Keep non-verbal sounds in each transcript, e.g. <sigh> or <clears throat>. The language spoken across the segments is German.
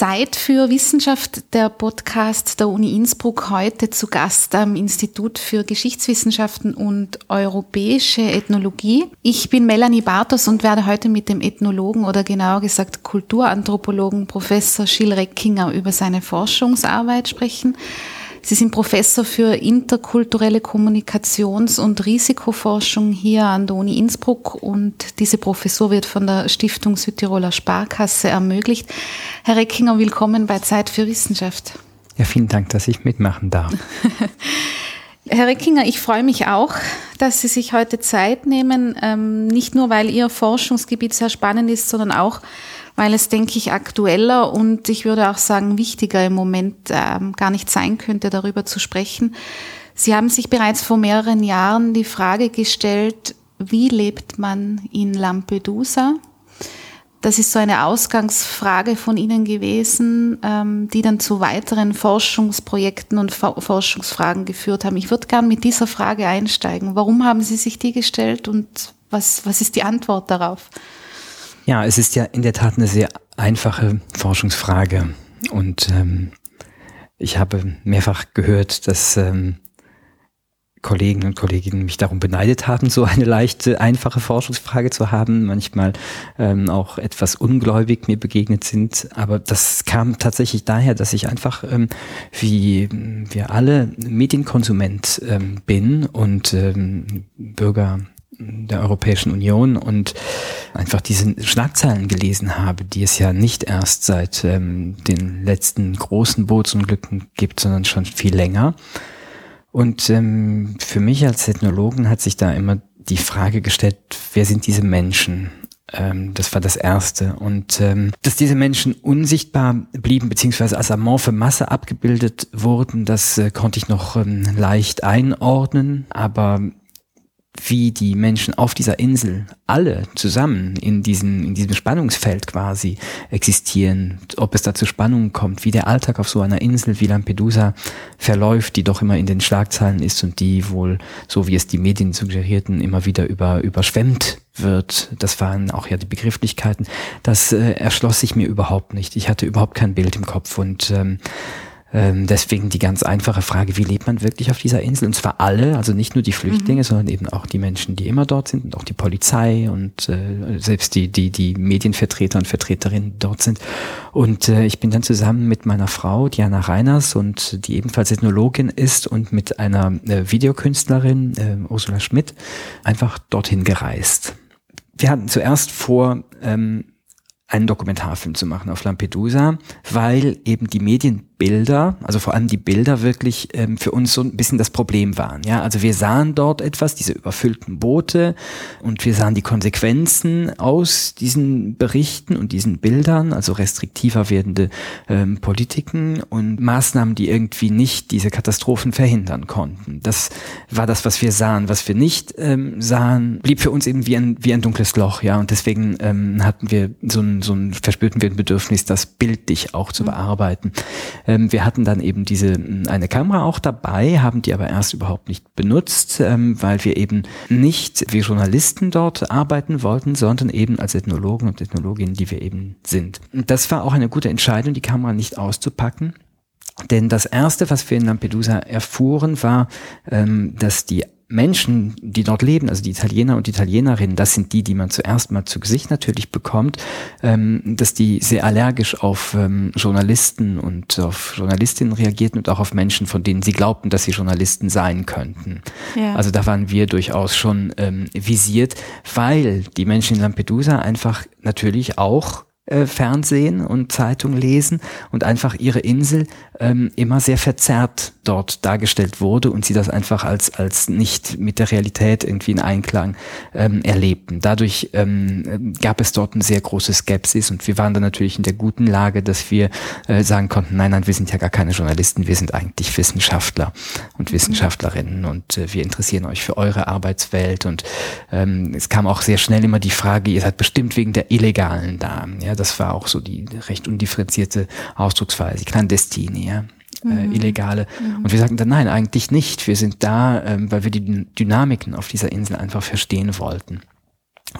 Zeit für Wissenschaft, der Podcast der Uni Innsbruck, heute zu Gast am Institut für Geschichtswissenschaften und europäische Ethnologie. Ich bin Melanie Bartos und werde heute mit dem Ethnologen oder genauer gesagt Kulturanthropologen Professor Schill Reckinger über seine Forschungsarbeit sprechen. Sie sind Professor für interkulturelle Kommunikations- und Risikoforschung hier an der Uni Innsbruck und diese Professur wird von der Stiftung Südtiroler Sparkasse ermöglicht. Herr Reckinger, willkommen bei Zeit für Wissenschaft. Ja, vielen Dank, dass ich mitmachen darf. <laughs> Herr Reckinger, ich freue mich auch, dass Sie sich heute Zeit nehmen, ähm, nicht nur weil Ihr Forschungsgebiet sehr spannend ist, sondern auch, weil es, denke ich, aktueller und ich würde auch sagen wichtiger im Moment ähm, gar nicht sein könnte, darüber zu sprechen. Sie haben sich bereits vor mehreren Jahren die Frage gestellt, wie lebt man in Lampedusa? Das ist so eine Ausgangsfrage von Ihnen gewesen, ähm, die dann zu weiteren Forschungsprojekten und Forschungsfragen geführt haben. Ich würde gern mit dieser Frage einsteigen. Warum haben Sie sich die gestellt und was, was ist die Antwort darauf? Ja, es ist ja in der Tat eine sehr einfache Forschungsfrage. Und ähm, ich habe mehrfach gehört, dass ähm, Kollegen und Kolleginnen mich darum beneidet haben, so eine leichte, einfache Forschungsfrage zu haben, manchmal ähm, auch etwas ungläubig mir begegnet sind. Aber das kam tatsächlich daher, dass ich einfach, ähm, wie wir alle, Medienkonsument ähm, bin und ähm, Bürger der Europäischen Union und einfach diese Schlagzeilen gelesen habe, die es ja nicht erst seit ähm, den letzten großen Bootsunglücken gibt, sondern schon viel länger. Und ähm, für mich als Ethnologen hat sich da immer die Frage gestellt, wer sind diese Menschen? Ähm, das war das Erste. Und ähm, dass diese Menschen unsichtbar blieben, beziehungsweise als amorphe Masse abgebildet wurden, das äh, konnte ich noch ähm, leicht einordnen. Aber wie die Menschen auf dieser Insel alle zusammen in diesem, in diesem Spannungsfeld quasi existieren, ob es da zu Spannungen kommt, wie der Alltag auf so einer Insel wie Lampedusa verläuft, die doch immer in den Schlagzeilen ist und die wohl, so wie es die Medien suggerierten, immer wieder über, überschwemmt wird. Das waren auch ja die Begrifflichkeiten. Das äh, erschloss sich mir überhaupt nicht. Ich hatte überhaupt kein Bild im Kopf und ähm, ähm, deswegen die ganz einfache Frage, wie lebt man wirklich auf dieser Insel? Und zwar alle, also nicht nur die Flüchtlinge, mhm. sondern eben auch die Menschen, die immer dort sind und auch die Polizei und äh, selbst die, die, die Medienvertreter und Vertreterinnen dort sind. Und äh, ich bin dann zusammen mit meiner Frau, Diana Reiners, und die ebenfalls Ethnologin ist und mit einer äh, Videokünstlerin, äh, Ursula Schmidt, einfach dorthin gereist. Wir hatten zuerst vor, ähm, einen Dokumentarfilm zu machen auf Lampedusa, weil eben die Medienbilder, also vor allem die Bilder wirklich ähm, für uns so ein bisschen das Problem waren. Ja, also wir sahen dort etwas, diese überfüllten Boote und wir sahen die Konsequenzen aus diesen Berichten und diesen Bildern, also restriktiver werdende ähm, Politiken und Maßnahmen, die irgendwie nicht diese Katastrophen verhindern konnten. Das war das, was wir sahen. Was wir nicht ähm, sahen, blieb für uns eben wie ein, wie ein dunkles Loch. Ja, und deswegen ähm, hatten wir so ein so ein, verspürten wir ein Bedürfnis, das bildlich auch zu mhm. bearbeiten. Ähm, wir hatten dann eben diese, eine Kamera auch dabei, haben die aber erst überhaupt nicht benutzt, ähm, weil wir eben nicht wie Journalisten dort arbeiten wollten, sondern eben als Ethnologen und Ethnologinnen, die wir eben sind. Das war auch eine gute Entscheidung, die Kamera nicht auszupacken. Denn das erste, was wir in Lampedusa erfuhren, war, ähm, dass die Menschen, die dort leben, also die Italiener und Italienerinnen, das sind die, die man zuerst mal zu Gesicht natürlich bekommt, ähm, dass die sehr allergisch auf ähm, Journalisten und auf Journalistinnen reagierten und auch auf Menschen, von denen sie glaubten, dass sie Journalisten sein könnten. Ja. Also da waren wir durchaus schon ähm, visiert, weil die Menschen in Lampedusa einfach natürlich auch äh, Fernsehen und Zeitung lesen und einfach ihre Insel ähm, immer sehr verzerrt dort dargestellt wurde und sie das einfach als, als nicht mit der Realität irgendwie in Einklang ähm, erlebten. Dadurch ähm, gab es dort eine sehr große Skepsis und wir waren dann natürlich in der guten Lage, dass wir äh, sagen konnten, nein, nein, wir sind ja gar keine Journalisten, wir sind eigentlich Wissenschaftler und mhm. Wissenschaftlerinnen und äh, wir interessieren euch für eure Arbeitswelt und ähm, es kam auch sehr schnell immer die Frage, ihr seid bestimmt wegen der Illegalen da. Ja, das war auch so die recht undifferenzierte Ausdrucksweise, Clandestine, ja. Äh, mhm. Illegale. Mhm. Und wir sagten dann, nein, eigentlich nicht. Wir sind da, ähm, weil wir die Dynamiken auf dieser Insel einfach verstehen wollten.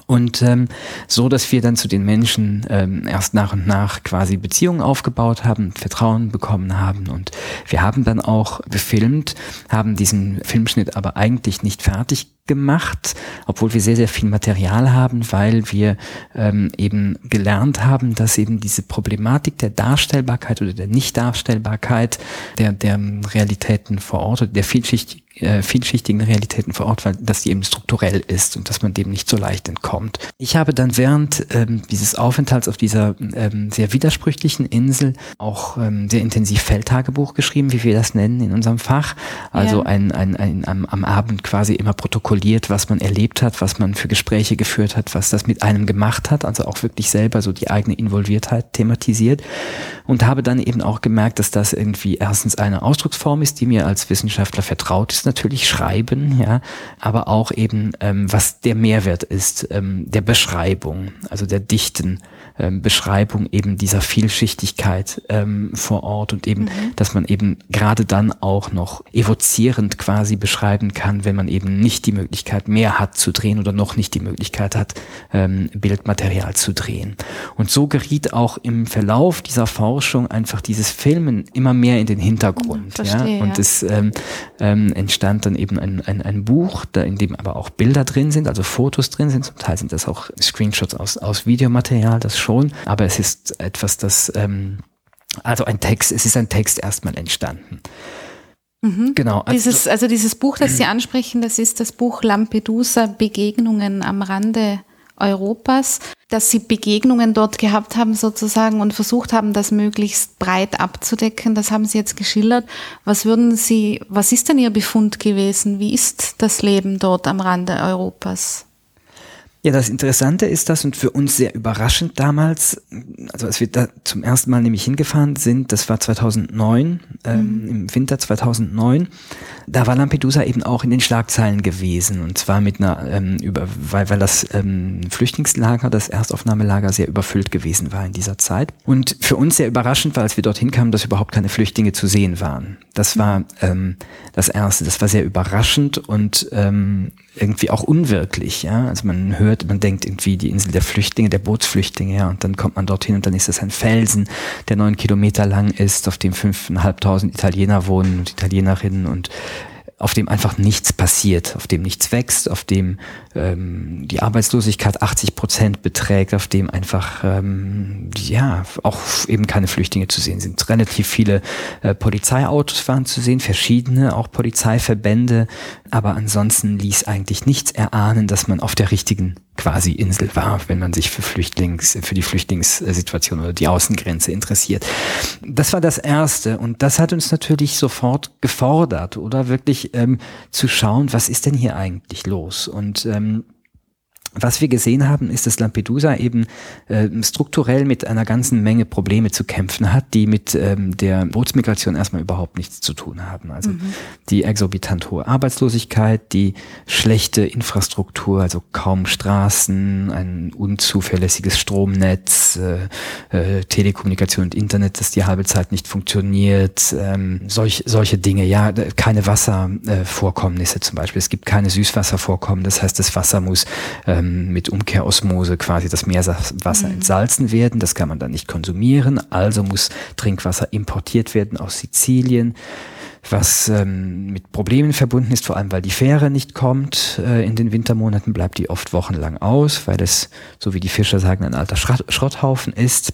Und ähm, so, dass wir dann zu den Menschen ähm, erst nach und nach quasi Beziehungen aufgebaut haben, Vertrauen bekommen haben. Und wir haben dann auch gefilmt, haben diesen Filmschnitt aber eigentlich nicht fertig gemacht, obwohl wir sehr, sehr viel Material haben, weil wir ähm, eben gelernt haben, dass eben diese Problematik der Darstellbarkeit oder der Nichtdarstellbarkeit der, der Realitäten vor Ort, der vielschichtig, äh, vielschichtigen Realitäten vor Ort, weil dass die eben strukturell ist und dass man dem nicht so leicht entkommt. Ich habe dann während ähm, dieses Aufenthalts auf dieser ähm, sehr widersprüchlichen Insel auch ähm, sehr intensiv Feldtagebuch geschrieben, wie wir das nennen in unserem Fach. Also ja. ein, ein, ein, ein, am Abend quasi immer protokolliert, was man erlebt hat, was man für Gespräche geführt hat, was das mit einem gemacht hat, also auch wirklich selber so die eigene Involviertheit thematisiert und habe dann eben auch gemerkt, dass das irgendwie erstens eine Ausdrucksform ist, die mir als Wissenschaftler vertraut ist, natürlich schreiben, ja, aber auch eben, ähm, was der Mehrwert ist, ähm, der Beschreibung, also der dichten ähm, Beschreibung eben dieser Vielschichtigkeit ähm, vor Ort und eben, mhm. dass man eben gerade dann auch noch evozierend quasi beschreiben kann, wenn man eben nicht die Möglichkeit mehr hat zu drehen oder noch nicht die Möglichkeit hat, ähm, Bildmaterial zu drehen. Und so geriet auch im Verlauf dieser Forschung einfach dieses Filmen immer mehr in den Hintergrund. Verstehe, ja? Und ja. es ähm, ähm, entstand dann eben ein, ein, ein Buch, da in dem aber auch Bilder drin sind, also Fotos drin sind. Zum Teil sind das auch Screenshots aus, aus Videomaterial, das schon schon, aber es ist etwas, das, ähm, also ein Text, es ist ein Text erstmal entstanden. Mhm. Genau. Also, dieses, also dieses Buch, das Sie ansprechen, das ist das Buch Lampedusa Begegnungen am Rande Europas, dass Sie Begegnungen dort gehabt haben sozusagen und versucht haben, das möglichst breit abzudecken. Das haben Sie jetzt geschildert. Was würden Sie, was ist denn Ihr Befund gewesen? Wie ist das Leben dort am Rande Europas? Ja, das Interessante ist das und für uns sehr überraschend damals, also als wir da zum ersten Mal nämlich hingefahren sind, das war 2009, ähm, mhm. im Winter 2009, da war Lampedusa eben auch in den Schlagzeilen gewesen und zwar mit einer, ähm, über, weil, weil das ähm, Flüchtlingslager, das Erstaufnahmelager sehr überfüllt gewesen war in dieser Zeit. Und für uns sehr überraschend war, als wir dorthin kamen, dass überhaupt keine Flüchtlinge zu sehen waren. Das war ähm, das Erste, das war sehr überraschend und ähm, irgendwie auch unwirklich, ja. Also man hört, man denkt irgendwie die Insel der Flüchtlinge, der Bootsflüchtlinge, ja, und dann kommt man dorthin und dann ist das ein Felsen, der neun Kilometer lang ist, auf dem fünfeinhalbtausend Italiener wohnen und Italienerinnen und auf dem einfach nichts passiert, auf dem nichts wächst, auf dem ähm, die Arbeitslosigkeit 80 Prozent beträgt, auf dem einfach ähm, ja auch eben keine Flüchtlinge zu sehen sind. Relativ viele äh, Polizeiautos waren zu sehen, verschiedene, auch Polizeiverbände, aber ansonsten ließ eigentlich nichts erahnen, dass man auf der richtigen quasi Insel war, wenn man sich für Flüchtlings, für die Flüchtlingssituation oder die Außengrenze interessiert. Das war das Erste und das hat uns natürlich sofort gefordert, oder wirklich ähm, zu schauen, was ist denn hier eigentlich los? Und ähm, Ähm, was wir gesehen haben, ist, dass Lampedusa eben äh, strukturell mit einer ganzen Menge Probleme zu kämpfen hat, die mit ähm, der Bootsmigration erstmal überhaupt nichts zu tun haben. Also mhm. die exorbitant hohe Arbeitslosigkeit, die schlechte Infrastruktur, also kaum Straßen, ein unzuverlässiges Stromnetz, äh, äh, Telekommunikation und Internet, das die halbe Zeit nicht funktioniert, ähm, solch, solche Dinge, ja, keine Wasservorkommnisse zum Beispiel. Es gibt keine Süßwasservorkommen, das heißt, das Wasser muss äh, ähm, mit Umkehrosmose quasi das Meerwasser mhm. entsalzen werden. Das kann man dann nicht konsumieren. Also muss Trinkwasser importiert werden aus Sizilien was ähm, mit Problemen verbunden ist, vor allem weil die Fähre nicht kommt. Äh, in den Wintermonaten bleibt die oft wochenlang aus, weil es, so wie die Fischer sagen, ein alter Schrotthaufen ist.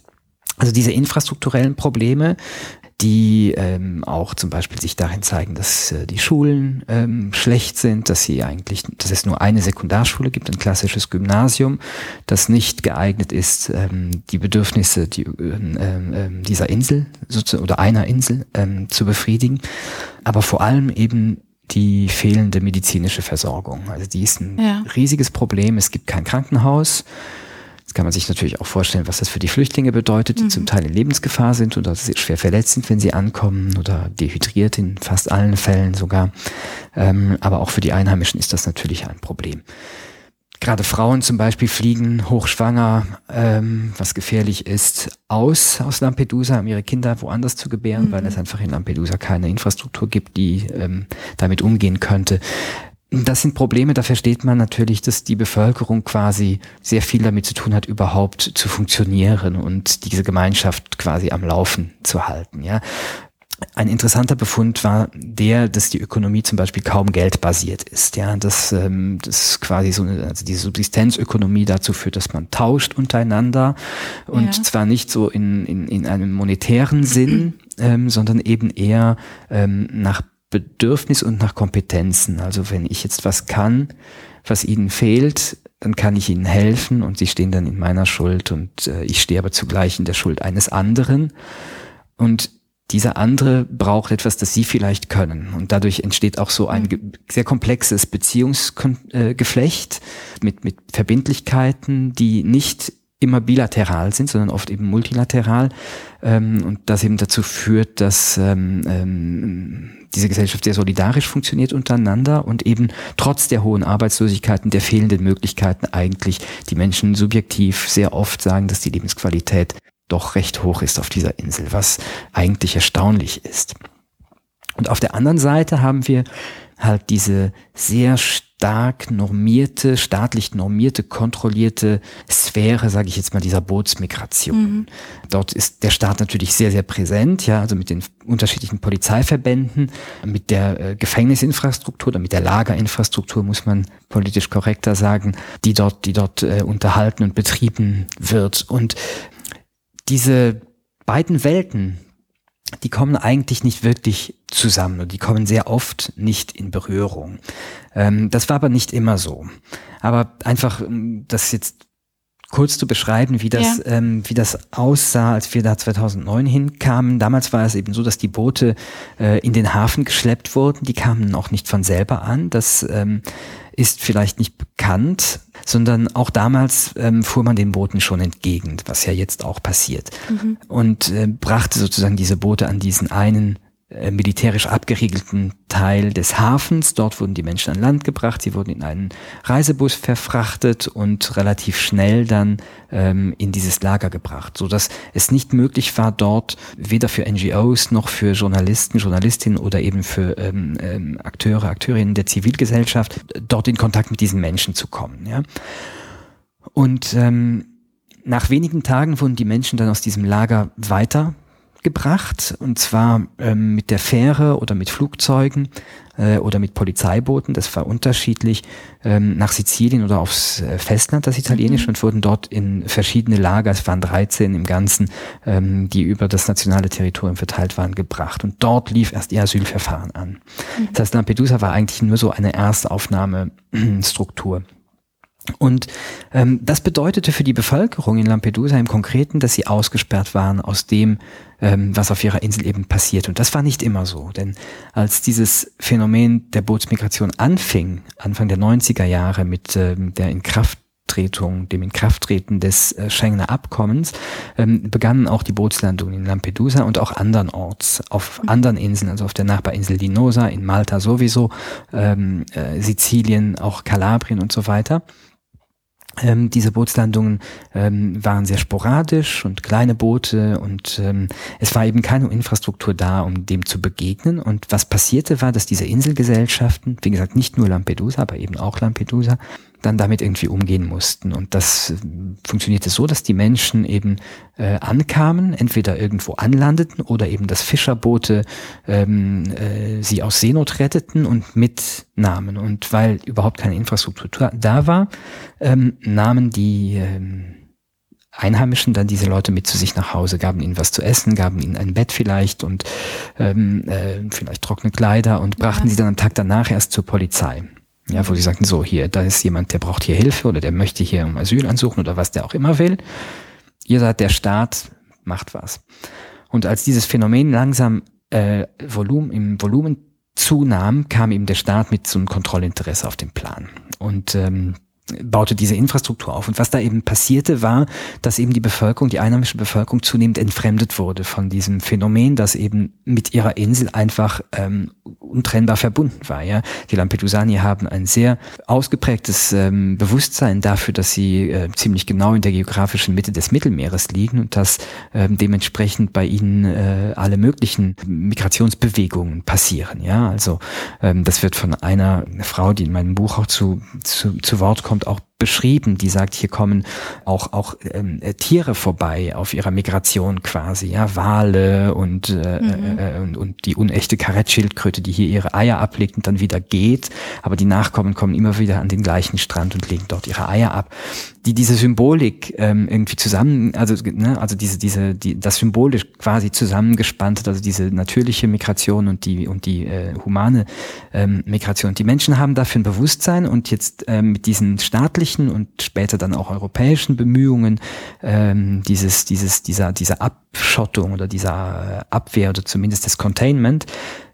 Also diese infrastrukturellen Probleme, die ähm, auch zum Beispiel sich darin zeigen, dass äh, die Schulen ähm, schlecht sind, dass sie eigentlich, dass es nur eine Sekundarschule gibt, ein klassisches Gymnasium, das nicht geeignet ist, ähm, die Bedürfnisse die, ähm, dieser Insel oder einer Insel ähm, zu befriedigen, aber vor allem eben die fehlende medizinische Versorgung. Also die ist ein ja. riesiges Problem. Es gibt kein Krankenhaus kann man sich natürlich auch vorstellen, was das für die Flüchtlinge bedeutet, die mhm. zum Teil in Lebensgefahr sind oder schwer verletzt sind, wenn sie ankommen oder dehydriert in fast allen Fällen sogar. Ähm, aber auch für die Einheimischen ist das natürlich ein Problem. Gerade Frauen zum Beispiel fliegen hochschwanger, ähm, was gefährlich ist, aus aus Lampedusa, um ihre Kinder woanders zu gebären, mhm. weil es einfach in Lampedusa keine Infrastruktur gibt, die ähm, damit umgehen könnte. Das sind Probleme, da versteht man natürlich, dass die Bevölkerung quasi sehr viel damit zu tun hat, überhaupt zu funktionieren und diese Gemeinschaft quasi am Laufen zu halten. Ja, ein interessanter Befund war der, dass die Ökonomie zum Beispiel kaum geldbasiert ist. Ja, dass ähm, das quasi so eine, also die Subsistenzökonomie dazu führt, dass man tauscht untereinander und ja. zwar nicht so in, in, in einem monetären Sinn, <clears throat> ähm, sondern eben eher ähm, nach Bedürfnis und nach Kompetenzen. Also wenn ich jetzt was kann, was ihnen fehlt, dann kann ich ihnen helfen und sie stehen dann in meiner Schuld und äh, ich stehe aber zugleich in der Schuld eines anderen. Und dieser andere braucht etwas, das sie vielleicht können. Und dadurch entsteht auch so ein mhm. sehr komplexes Beziehungsgeflecht mit, mit Verbindlichkeiten, die nicht immer bilateral sind, sondern oft eben multilateral. Ähm, und das eben dazu führt, dass ähm, ähm, diese Gesellschaft sehr solidarisch funktioniert untereinander und eben trotz der hohen Arbeitslosigkeit und der fehlenden Möglichkeiten eigentlich die Menschen subjektiv sehr oft sagen, dass die Lebensqualität doch recht hoch ist auf dieser Insel, was eigentlich erstaunlich ist. Und auf der anderen Seite haben wir halt diese sehr stark normierte, staatlich normierte, kontrollierte Sphäre, sage ich jetzt mal, dieser Bootsmigration. Mhm. Dort ist der Staat natürlich sehr, sehr präsent, ja, also mit den unterschiedlichen Polizeiverbänden, mit der äh, Gefängnisinfrastruktur oder mit der Lagerinfrastruktur, muss man politisch korrekter sagen, die dort, die dort äh, unterhalten und betrieben wird. Und diese beiden Welten, die kommen eigentlich nicht wirklich zusammen und die kommen sehr oft nicht in Berührung. Ähm, das war aber nicht immer so. Aber einfach, das jetzt kurz zu beschreiben, wie das, ja. ähm, wie das aussah, als wir da 2009 hinkamen. Damals war es eben so, dass die Boote äh, in den Hafen geschleppt wurden. Die kamen auch nicht von selber an. Das ähm, ist vielleicht nicht bekannt, sondern auch damals ähm, fuhr man den Booten schon entgegen, was ja jetzt auch passiert. Mhm. Und äh, brachte sozusagen diese Boote an diesen einen militärisch abgeriegelten Teil des Hafens. Dort wurden die Menschen an Land gebracht, sie wurden in einen Reisebus verfrachtet und relativ schnell dann ähm, in dieses Lager gebracht, so dass es nicht möglich war, dort weder für NGOs noch für Journalisten, Journalistinnen oder eben für ähm, ähm, Akteure, Akteurinnen der Zivilgesellschaft dort in Kontakt mit diesen Menschen zu kommen. Ja? Und ähm, nach wenigen Tagen wurden die Menschen dann aus diesem Lager weiter gebracht und zwar ähm, mit der Fähre oder mit Flugzeugen äh, oder mit Polizeibooten, das war unterschiedlich, ähm, nach Sizilien oder aufs äh, Festland, das italienische, mhm. und wurden dort in verschiedene Lager, es waren 13 im Ganzen, ähm, die über das nationale Territorium verteilt waren, gebracht. Und dort lief erst ihr Asylverfahren an. Mhm. Das heißt, Lampedusa war eigentlich nur so eine Erstaufnahmestruktur. Und ähm, das bedeutete für die Bevölkerung in Lampedusa im Konkreten, dass sie ausgesperrt waren aus dem, ähm, was auf ihrer Insel eben passiert. Und das war nicht immer so, denn als dieses Phänomen der Bootsmigration anfing, Anfang der 90er Jahre mit ähm, der Inkrafttretung, dem Inkrafttreten des äh, Schengener Abkommens, ähm, begannen auch die Bootslandungen in Lampedusa und auch andernorts, auf anderen Inseln, also auf der Nachbarinsel Linosa, in Malta sowieso, ähm, äh, Sizilien, auch Kalabrien und so weiter. Ähm, diese Bootslandungen ähm, waren sehr sporadisch und kleine Boote und ähm, es war eben keine Infrastruktur da, um dem zu begegnen. Und was passierte war, dass diese Inselgesellschaften, wie gesagt, nicht nur Lampedusa, aber eben auch Lampedusa, dann damit irgendwie umgehen mussten. Und das äh, funktionierte so, dass die Menschen eben äh, ankamen, entweder irgendwo anlandeten oder eben das Fischerboote ähm, äh, sie aus Seenot retteten und mitnahmen. Und weil überhaupt keine Infrastruktur da war, ähm, nahmen die ähm, Einheimischen dann diese Leute mit zu sich nach Hause, gaben ihnen was zu essen, gaben ihnen ein Bett vielleicht und ähm, äh, vielleicht trockene Kleider und brachten ja. sie dann am Tag danach erst zur Polizei. Ja, wo sie sagten, so hier, da ist jemand, der braucht hier Hilfe oder der möchte hier um Asyl ansuchen oder was der auch immer will. Ihr seid der Staat, macht was. Und als dieses Phänomen langsam äh, Volumen, im Volumen zunahm, kam eben der Staat mit so einem Kontrollinteresse auf den Plan. Und ähm, baute diese Infrastruktur auf. Und was da eben passierte, war, dass eben die Bevölkerung, die einheimische Bevölkerung zunehmend entfremdet wurde von diesem Phänomen, das eben mit ihrer Insel einfach ähm, untrennbar verbunden war. Ja, die Lampedusani haben ein sehr ausgeprägtes ähm, Bewusstsein dafür, dass sie äh, ziemlich genau in der geografischen Mitte des Mittelmeeres liegen und dass ähm, dementsprechend bei ihnen äh, alle möglichen Migrationsbewegungen passieren. Ja, also ähm, das wird von einer Frau, die in meinem Buch auch zu, zu, zu Wort kommt, kommt auch beschrieben, die sagt, hier kommen auch auch ähm, äh, Tiere vorbei auf ihrer Migration quasi, ja, Wale und, äh, mhm. äh, und, und die unechte Karettschildkröte, die hier ihre Eier ablegt und dann wieder geht, aber die Nachkommen kommen immer wieder an den gleichen Strand und legen dort ihre Eier ab. Die diese Symbolik ähm, irgendwie zusammen, also ne, also diese diese die das symbolisch quasi zusammengespannt also diese natürliche Migration und die und die äh, humane ähm, Migration. Die Menschen haben dafür ein Bewusstsein und jetzt ähm, mit diesen staatlichen westlichen und später dann auch europäischen Bemühungen ähm, dieses, dieses, dieser, dieser Abschottung oder dieser Abwehr oder zumindest des Containment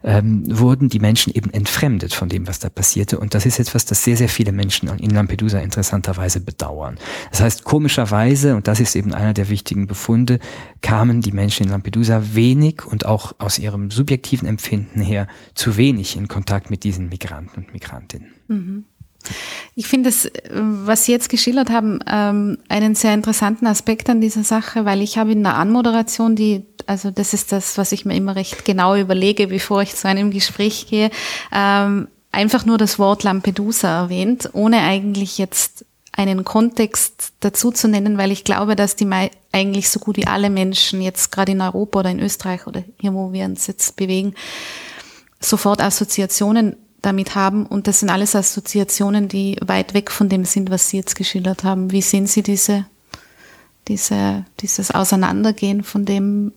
ähm, wurden die Menschen eben entfremdet von dem, was da passierte. Und das ist etwas, das sehr, sehr viele Menschen in Lampedusa interessanterweise bedauern. Das heißt, komischerweise, und das ist eben einer der wichtigen Befunde, kamen die Menschen in Lampedusa wenig und auch aus ihrem subjektiven Empfinden her zu wenig in Kontakt mit diesen Migranten und Migrantinnen. Mhm. Ich finde es, was Sie jetzt geschildert haben, ähm, einen sehr interessanten Aspekt an dieser Sache, weil ich habe in der Anmoderation, die, also das ist das, was ich mir immer recht genau überlege, bevor ich zu einem Gespräch gehe, ähm, einfach nur das Wort Lampedusa erwähnt, ohne eigentlich jetzt einen Kontext dazu zu nennen, weil ich glaube, dass die eigentlich so gut wie alle Menschen jetzt gerade in Europa oder in Österreich oder hier, wo wir uns jetzt bewegen, sofort Assoziationen damit haben. Und das sind alles Assoziationen, die weit weg von dem sind, was Sie jetzt geschildert haben. Wie sehen Sie diese, diese, dieses Auseinandergehen von dem,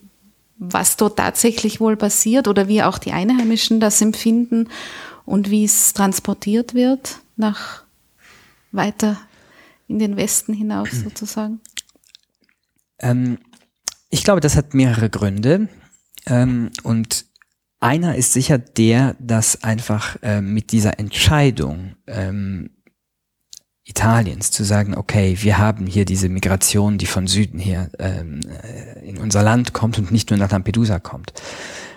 was dort tatsächlich wohl passiert oder wie auch die Einheimischen das empfinden und wie es transportiert wird nach weiter in den Westen hinaus sozusagen? Ähm, ich glaube, das hat mehrere Gründe. Ähm, und einer ist sicher der, dass einfach äh, mit dieser Entscheidung ähm, Italiens zu sagen, okay, wir haben hier diese Migration, die von Süden her ähm, äh, in unser Land kommt und nicht nur nach Lampedusa kommt.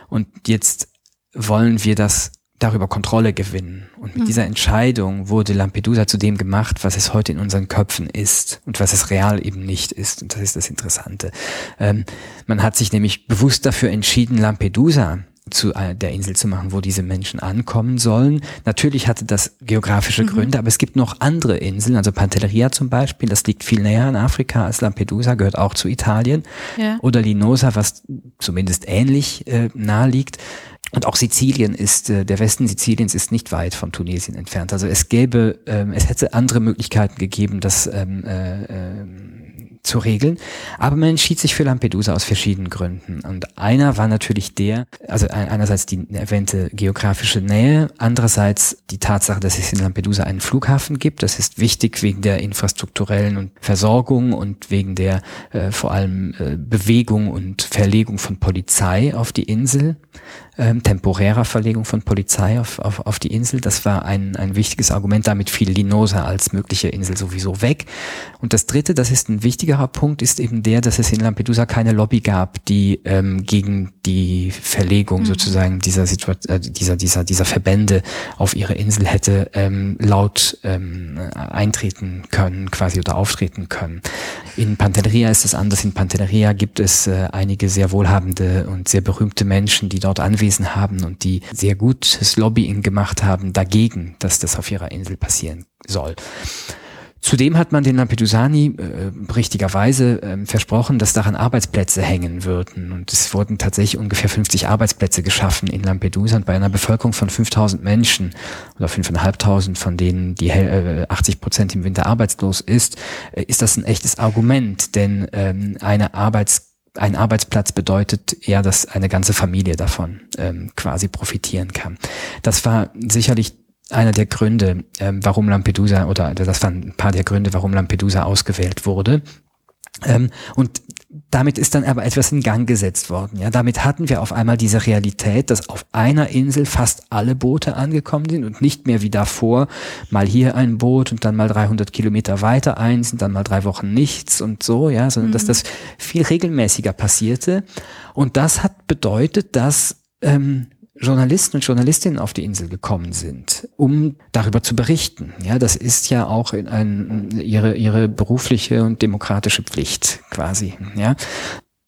Und jetzt wollen wir das darüber Kontrolle gewinnen. Und mit mhm. dieser Entscheidung wurde Lampedusa zu dem gemacht, was es heute in unseren Köpfen ist und was es real eben nicht ist. Und das ist das Interessante. Ähm, man hat sich nämlich bewusst dafür entschieden, Lampedusa zu der Insel zu machen, wo diese Menschen ankommen sollen. Natürlich hatte das geografische mhm. Gründe, aber es gibt noch andere Inseln, also Pantelleria zum Beispiel, das liegt viel näher in Afrika als Lampedusa, gehört auch zu Italien. Ja. Oder Linosa, was zumindest ähnlich äh, nahe liegt. Und auch Sizilien ist, äh, der Westen Siziliens ist nicht weit von Tunesien entfernt. Also es gäbe, ähm, es hätte andere Möglichkeiten gegeben, dass ähm, äh, äh, zu regeln. Aber man entschied sich für Lampedusa aus verschiedenen Gründen. Und einer war natürlich der, also einerseits die erwähnte geografische Nähe, andererseits die Tatsache, dass es in Lampedusa einen Flughafen gibt. Das ist wichtig wegen der infrastrukturellen und Versorgung und wegen der äh, vor allem äh, Bewegung und Verlegung von Polizei auf die Insel ähm, temporärer Verlegung von Polizei auf, auf, auf die Insel. Das war ein, ein wichtiges Argument. Damit fiel Linosa als mögliche Insel sowieso weg. Und das Dritte, das ist ein wichtigerer Punkt, ist eben der, dass es in Lampedusa keine Lobby gab, die ähm, gegen die Verlegung mhm. sozusagen dieser, Situation, äh, dieser, dieser, dieser Verbände auf ihre Insel hätte ähm, laut ähm, eintreten können, quasi oder auftreten können. In Pantelleria ist es anders. In Pantelleria gibt es äh, einige sehr wohlhabende und sehr berühmte Menschen, die dort anwesend hingewiesen haben und die sehr gutes Lobbying gemacht haben dagegen, dass das auf ihrer Insel passieren soll. Zudem hat man den Lampedusani äh, richtigerweise äh, versprochen, dass daran Arbeitsplätze hängen würden. Und es wurden tatsächlich ungefähr 50 Arbeitsplätze geschaffen in Lampedusa. Und bei einer Bevölkerung von 5000 Menschen oder 5.500, von denen die äh, 80 Prozent im Winter arbeitslos ist, äh, ist das ein echtes Argument. Denn ähm, eine Arbeits ein Arbeitsplatz bedeutet eher, dass eine ganze Familie davon ähm, quasi profitieren kann. Das war sicherlich einer der Gründe, ähm, warum Lampedusa, oder das waren ein paar der Gründe, warum Lampedusa ausgewählt wurde. Ähm, und damit ist dann aber etwas in Gang gesetzt worden. Ja, damit hatten wir auf einmal diese Realität, dass auf einer Insel fast alle Boote angekommen sind und nicht mehr wie davor mal hier ein Boot und dann mal 300 Kilometer weiter eins und dann mal drei Wochen nichts und so, ja, sondern mhm. dass das viel regelmäßiger passierte. Und das hat bedeutet, dass ähm, Journalisten und Journalistinnen auf die Insel gekommen sind, um darüber zu berichten. Ja, das ist ja auch in ein, ihre, ihre berufliche und demokratische Pflicht quasi. Ja,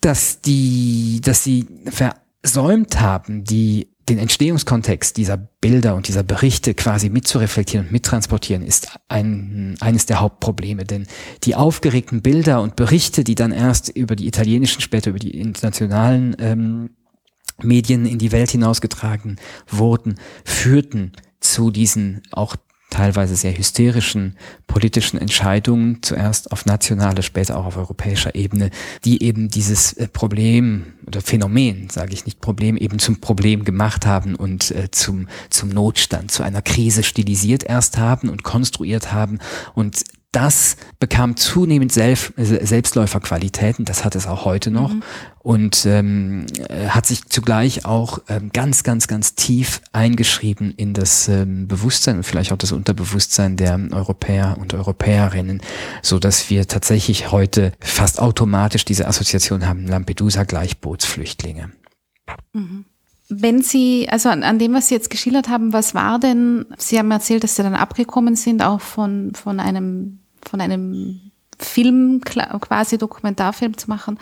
dass die, dass sie versäumt haben, die den Entstehungskontext dieser Bilder und dieser Berichte quasi mitzureflektieren und mittransportieren, ist ein, eines der Hauptprobleme. Denn die aufgeregten Bilder und Berichte, die dann erst über die italienischen, später über die internationalen ähm, Medien in die Welt hinausgetragen wurden, führten zu diesen auch teilweise sehr hysterischen politischen Entscheidungen, zuerst auf nationaler, später auch auf europäischer Ebene, die eben dieses äh, Problem oder Phänomen, sage ich nicht Problem, eben zum Problem gemacht haben und äh, zum, zum Notstand, zu einer Krise stilisiert erst haben und konstruiert haben und das bekam zunehmend Selb Selbstläuferqualitäten, das hat es auch heute noch mhm. und ähm, äh, hat sich zugleich auch ähm, ganz, ganz, ganz tief eingeschrieben in das ähm, Bewusstsein und vielleicht auch das Unterbewusstsein der Europäer und Europäerinnen, so dass wir tatsächlich heute fast automatisch diese Assoziation haben, Lampedusa gleich Bootsflüchtlinge. Mhm. Wenn Sie, also an, an, dem, was Sie jetzt geschildert haben, was war denn, Sie haben erzählt, dass Sie dann abgekommen sind, auch von, von einem, von einem Film, quasi Dokumentarfilm zu machen.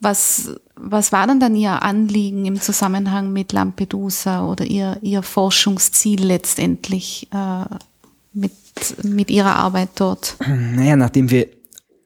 Was, was war denn dann Ihr Anliegen im Zusammenhang mit Lampedusa oder Ihr, Ihr Forschungsziel letztendlich äh, mit, mit Ihrer Arbeit dort? Naja, nachdem wir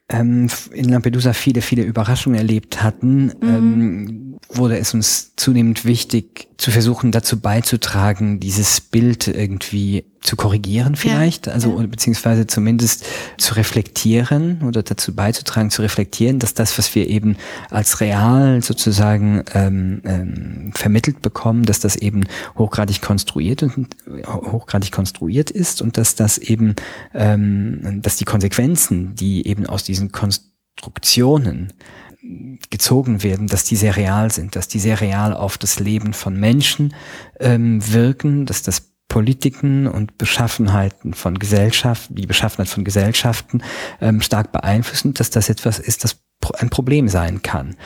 ähm, in Lampedusa viele, viele Überraschungen erlebt hatten, mhm. ähm, wurde es uns zunehmend wichtig, zu versuchen, dazu beizutragen, dieses Bild irgendwie zu korrigieren vielleicht, ja, also ja. beziehungsweise zumindest zu reflektieren oder dazu beizutragen, zu reflektieren, dass das, was wir eben als real sozusagen ähm, ähm, vermittelt bekommen, dass das eben hochgradig konstruiert und hochgradig konstruiert ist und dass das eben, ähm, dass die Konsequenzen, die eben aus diesen Konstruktionen gezogen werden, dass die sehr real sind, dass die sehr real auf das Leben von Menschen ähm, wirken, dass das Politiken und Beschaffenheiten von Gesellschaften, die Beschaffenheit von Gesellschaften ähm, stark beeinflussen, dass das etwas ist, das ein Problem sein kann.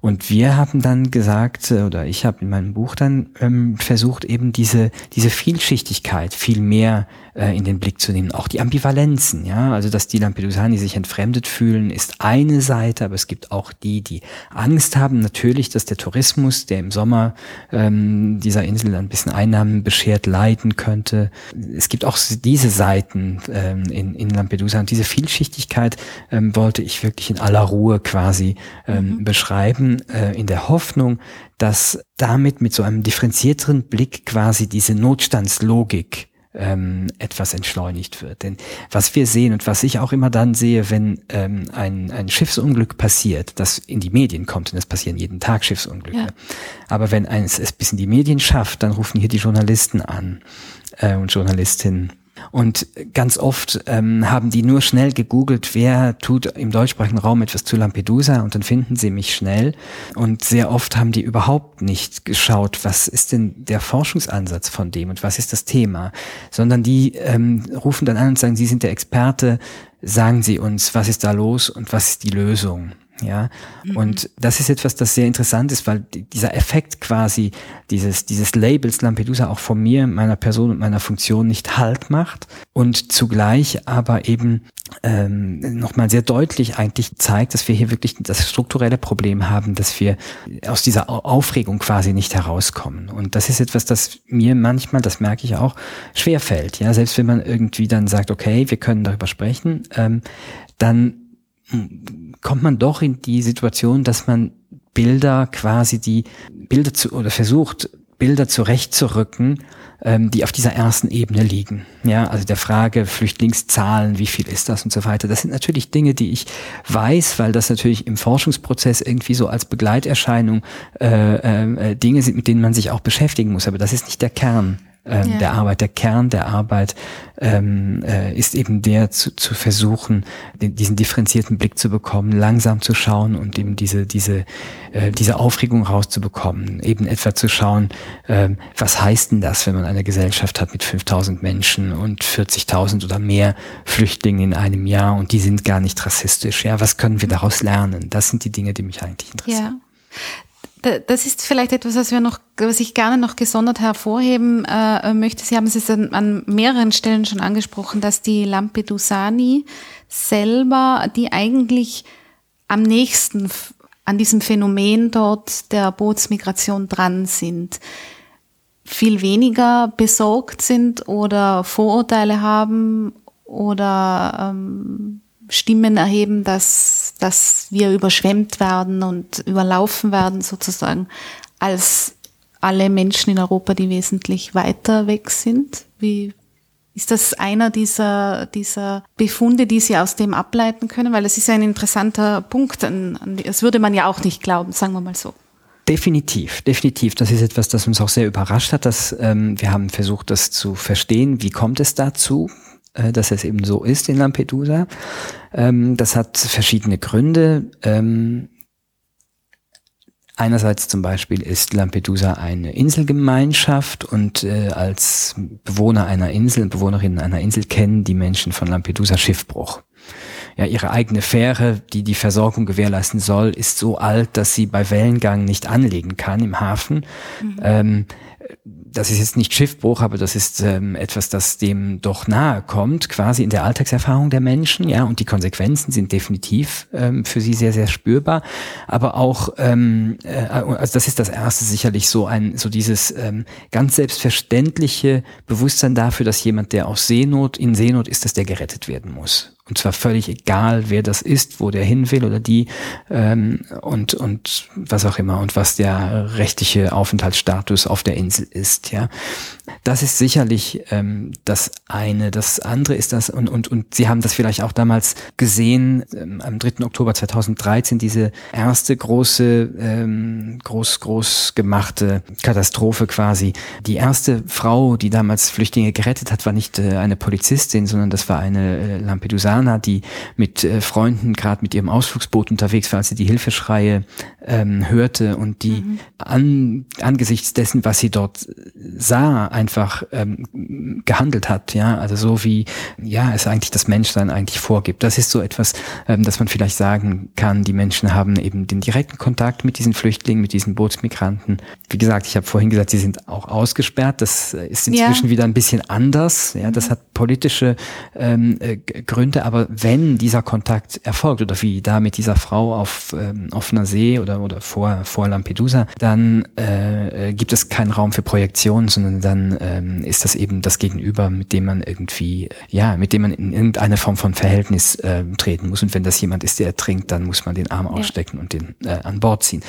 Und wir haben dann gesagt, äh, oder ich habe in meinem Buch dann ähm, versucht, eben diese, diese Vielschichtigkeit viel mehr äh, in den Blick zu nehmen. Auch die Ambivalenzen, ja. Also, dass die Lampedusani sich entfremdet fühlen, ist eine Seite, aber es gibt auch die, die Angst haben. Natürlich, dass der Tourismus, der im Sommer ähm, dieser Insel ein bisschen Einnahmen beschert, leiden könnte. Es gibt auch diese Seiten ähm, in, in Lampedusa und diese Vielschichtigkeit ähm, wollte ich wirklich in aller Ruhe quasi ähm, mhm. beschreiben, äh, in der Hoffnung, dass damit mit so einem differenzierteren Blick quasi diese Notstandslogik ähm, etwas entschleunigt wird. Denn was wir sehen und was ich auch immer dann sehe, wenn ähm, ein, ein Schiffsunglück passiert, das in die Medien kommt, und es passieren jeden Tag Schiffsunglücke, ja. aber wenn eins es bis in die Medien schafft, dann rufen hier die Journalisten an äh, und Journalistinnen und ganz oft ähm, haben die nur schnell gegoogelt, wer tut im deutschsprachigen Raum etwas zu Lampedusa und dann finden sie mich schnell. Und sehr oft haben die überhaupt nicht geschaut, was ist denn der Forschungsansatz von dem und was ist das Thema, sondern die ähm, rufen dann an und sagen, Sie sind der Experte, sagen Sie uns, was ist da los und was ist die Lösung. Ja, mhm. und das ist etwas, das sehr interessant ist, weil dieser Effekt quasi dieses, dieses Labels Lampedusa auch von mir, meiner Person und meiner Funktion nicht Halt macht und zugleich aber eben ähm, nochmal sehr deutlich eigentlich zeigt, dass wir hier wirklich das strukturelle Problem haben, dass wir aus dieser Aufregung quasi nicht herauskommen. Und das ist etwas, das mir manchmal, das merke ich auch, schwer fällt. Ja, selbst wenn man irgendwie dann sagt, okay, wir können darüber sprechen, ähm, dann kommt man doch in die Situation, dass man Bilder quasi die Bilder zu oder versucht, Bilder zurechtzurücken, ähm, die auf dieser ersten Ebene liegen. Ja, also der Frage Flüchtlingszahlen, wie viel ist das und so weiter. Das sind natürlich Dinge, die ich weiß, weil das natürlich im Forschungsprozess irgendwie so als Begleiterscheinung äh, äh, Dinge sind, mit denen man sich auch beschäftigen muss. Aber das ist nicht der Kern ähm, ja. der Arbeit. Der Kern der Arbeit ähm, äh, ist eben der zu, zu versuchen, den, diesen differenzierten Blick zu bekommen, langsam zu schauen und eben diese, diese, äh, diese Aufregung rauszubekommen. Eben etwa zu schauen, äh, was heißt denn das, wenn man eine Gesellschaft hat mit 5000 Menschen und 40.000 oder mehr Flüchtlingen in einem Jahr und die sind gar nicht rassistisch. Ja, was können wir daraus lernen? Das sind die Dinge, die mich eigentlich interessieren. Ja. Das ist vielleicht etwas, was wir noch, was ich gerne noch gesondert hervorheben äh, möchte. Sie haben es an, an mehreren Stellen schon angesprochen, dass die Lampedusani selber, die eigentlich am nächsten an diesem Phänomen dort der Bootsmigration dran sind, viel weniger besorgt sind oder Vorurteile haben oder ähm, Stimmen erheben, dass, dass wir überschwemmt werden und überlaufen werden sozusagen, als alle Menschen in Europa, die wesentlich weiter weg sind? Wie, ist das einer dieser, dieser Befunde, die Sie aus dem ableiten können? Weil es ist ein interessanter Punkt, das würde man ja auch nicht glauben, sagen wir mal so. Definitiv, definitiv. Das ist etwas, das uns auch sehr überrascht hat. Dass, ähm, wir haben versucht, das zu verstehen. Wie kommt es dazu? Äh, dass es eben so ist in Lampedusa. Ähm, das hat verschiedene Gründe. Ähm, einerseits zum Beispiel ist Lampedusa eine Inselgemeinschaft und äh, als Bewohner einer Insel, Bewohnerinnen einer Insel kennen die Menschen von Lampedusa Schiffbruch. Ja, ihre eigene Fähre, die die Versorgung gewährleisten soll, ist so alt, dass sie bei Wellengang nicht anlegen kann im Hafen. Mhm. Ähm, das ist jetzt nicht Schiffbruch, aber das ist ähm, etwas, das dem doch nahe kommt, quasi in der Alltagserfahrung der Menschen, ja, und die Konsequenzen sind definitiv ähm, für sie sehr, sehr spürbar. Aber auch, ähm, äh, also das ist das erste sicherlich so ein, so dieses ähm, ganz selbstverständliche Bewusstsein dafür, dass jemand, der aus Seenot, in Seenot ist, dass der gerettet werden muss. Und zwar völlig egal, wer das ist, wo der hin will oder die ähm, und, und was auch immer und was der rechtliche Aufenthaltsstatus auf der Insel ist. Ja, Das ist sicherlich ähm, das eine. Das andere ist das, und, und, und Sie haben das vielleicht auch damals gesehen, ähm, am 3. Oktober 2013, diese erste große, ähm, groß, groß gemachte Katastrophe quasi. Die erste Frau, die damals Flüchtlinge gerettet hat, war nicht äh, eine Polizistin, sondern das war eine äh, Lampedusa Jana, die mit äh, Freunden gerade mit ihrem Ausflugsboot unterwegs war, als sie die Hilfeschreie ähm, hörte und die mhm. an, angesichts dessen, was sie dort sah, einfach ähm, gehandelt hat. Ja, also so wie ja es eigentlich das Menschsein eigentlich vorgibt. Das ist so etwas, ähm, dass man vielleicht sagen kann. Die Menschen haben eben den direkten Kontakt mit diesen Flüchtlingen, mit diesen Bootsmigranten. Wie gesagt, ich habe vorhin gesagt, sie sind auch ausgesperrt. Das äh, ist inzwischen ja. wieder ein bisschen anders. Ja, das mhm. hat politische ähm, äh, Gründe aber wenn dieser Kontakt erfolgt oder wie da mit dieser Frau auf ähm, offener See oder, oder vor, vor Lampedusa, dann äh, äh, gibt es keinen Raum für Projektion, sondern dann ähm, ist das eben das Gegenüber, mit dem man irgendwie, ja, mit dem man in irgendeine Form von Verhältnis äh, treten muss. Und wenn das jemand ist, der ertrinkt, dann muss man den Arm ja. ausstecken und den äh, an Bord ziehen.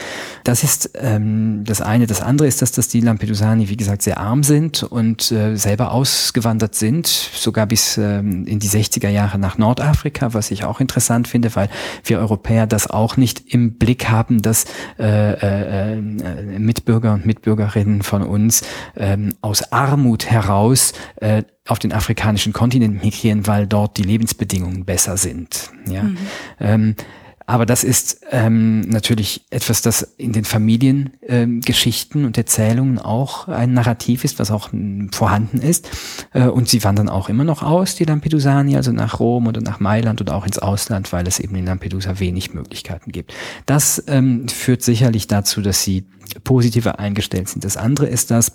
Das ist ähm, das eine. Das andere ist, dass, dass die Lampedusani, wie gesagt, sehr arm sind und äh, selber ausgewandert sind, sogar bis ähm, in die 60er Jahre nach Nordafrika, was ich auch interessant finde, weil wir Europäer das auch nicht im Blick haben, dass äh, äh, äh Mitbürger und Mitbürgerinnen von uns äh, aus Armut heraus äh, auf den afrikanischen Kontinent migrieren, weil dort die Lebensbedingungen besser sind. Ja. Mhm. Ähm, aber das ist ähm, natürlich etwas, das in den Familiengeschichten ähm, und Erzählungen auch ein Narrativ ist, was auch m, vorhanden ist. Äh, und sie wandern auch immer noch aus, die Lampedusani, also nach Rom oder nach Mailand oder auch ins Ausland, weil es eben in Lampedusa wenig Möglichkeiten gibt. Das ähm, führt sicherlich dazu, dass sie positiver eingestellt sind. Das andere ist das,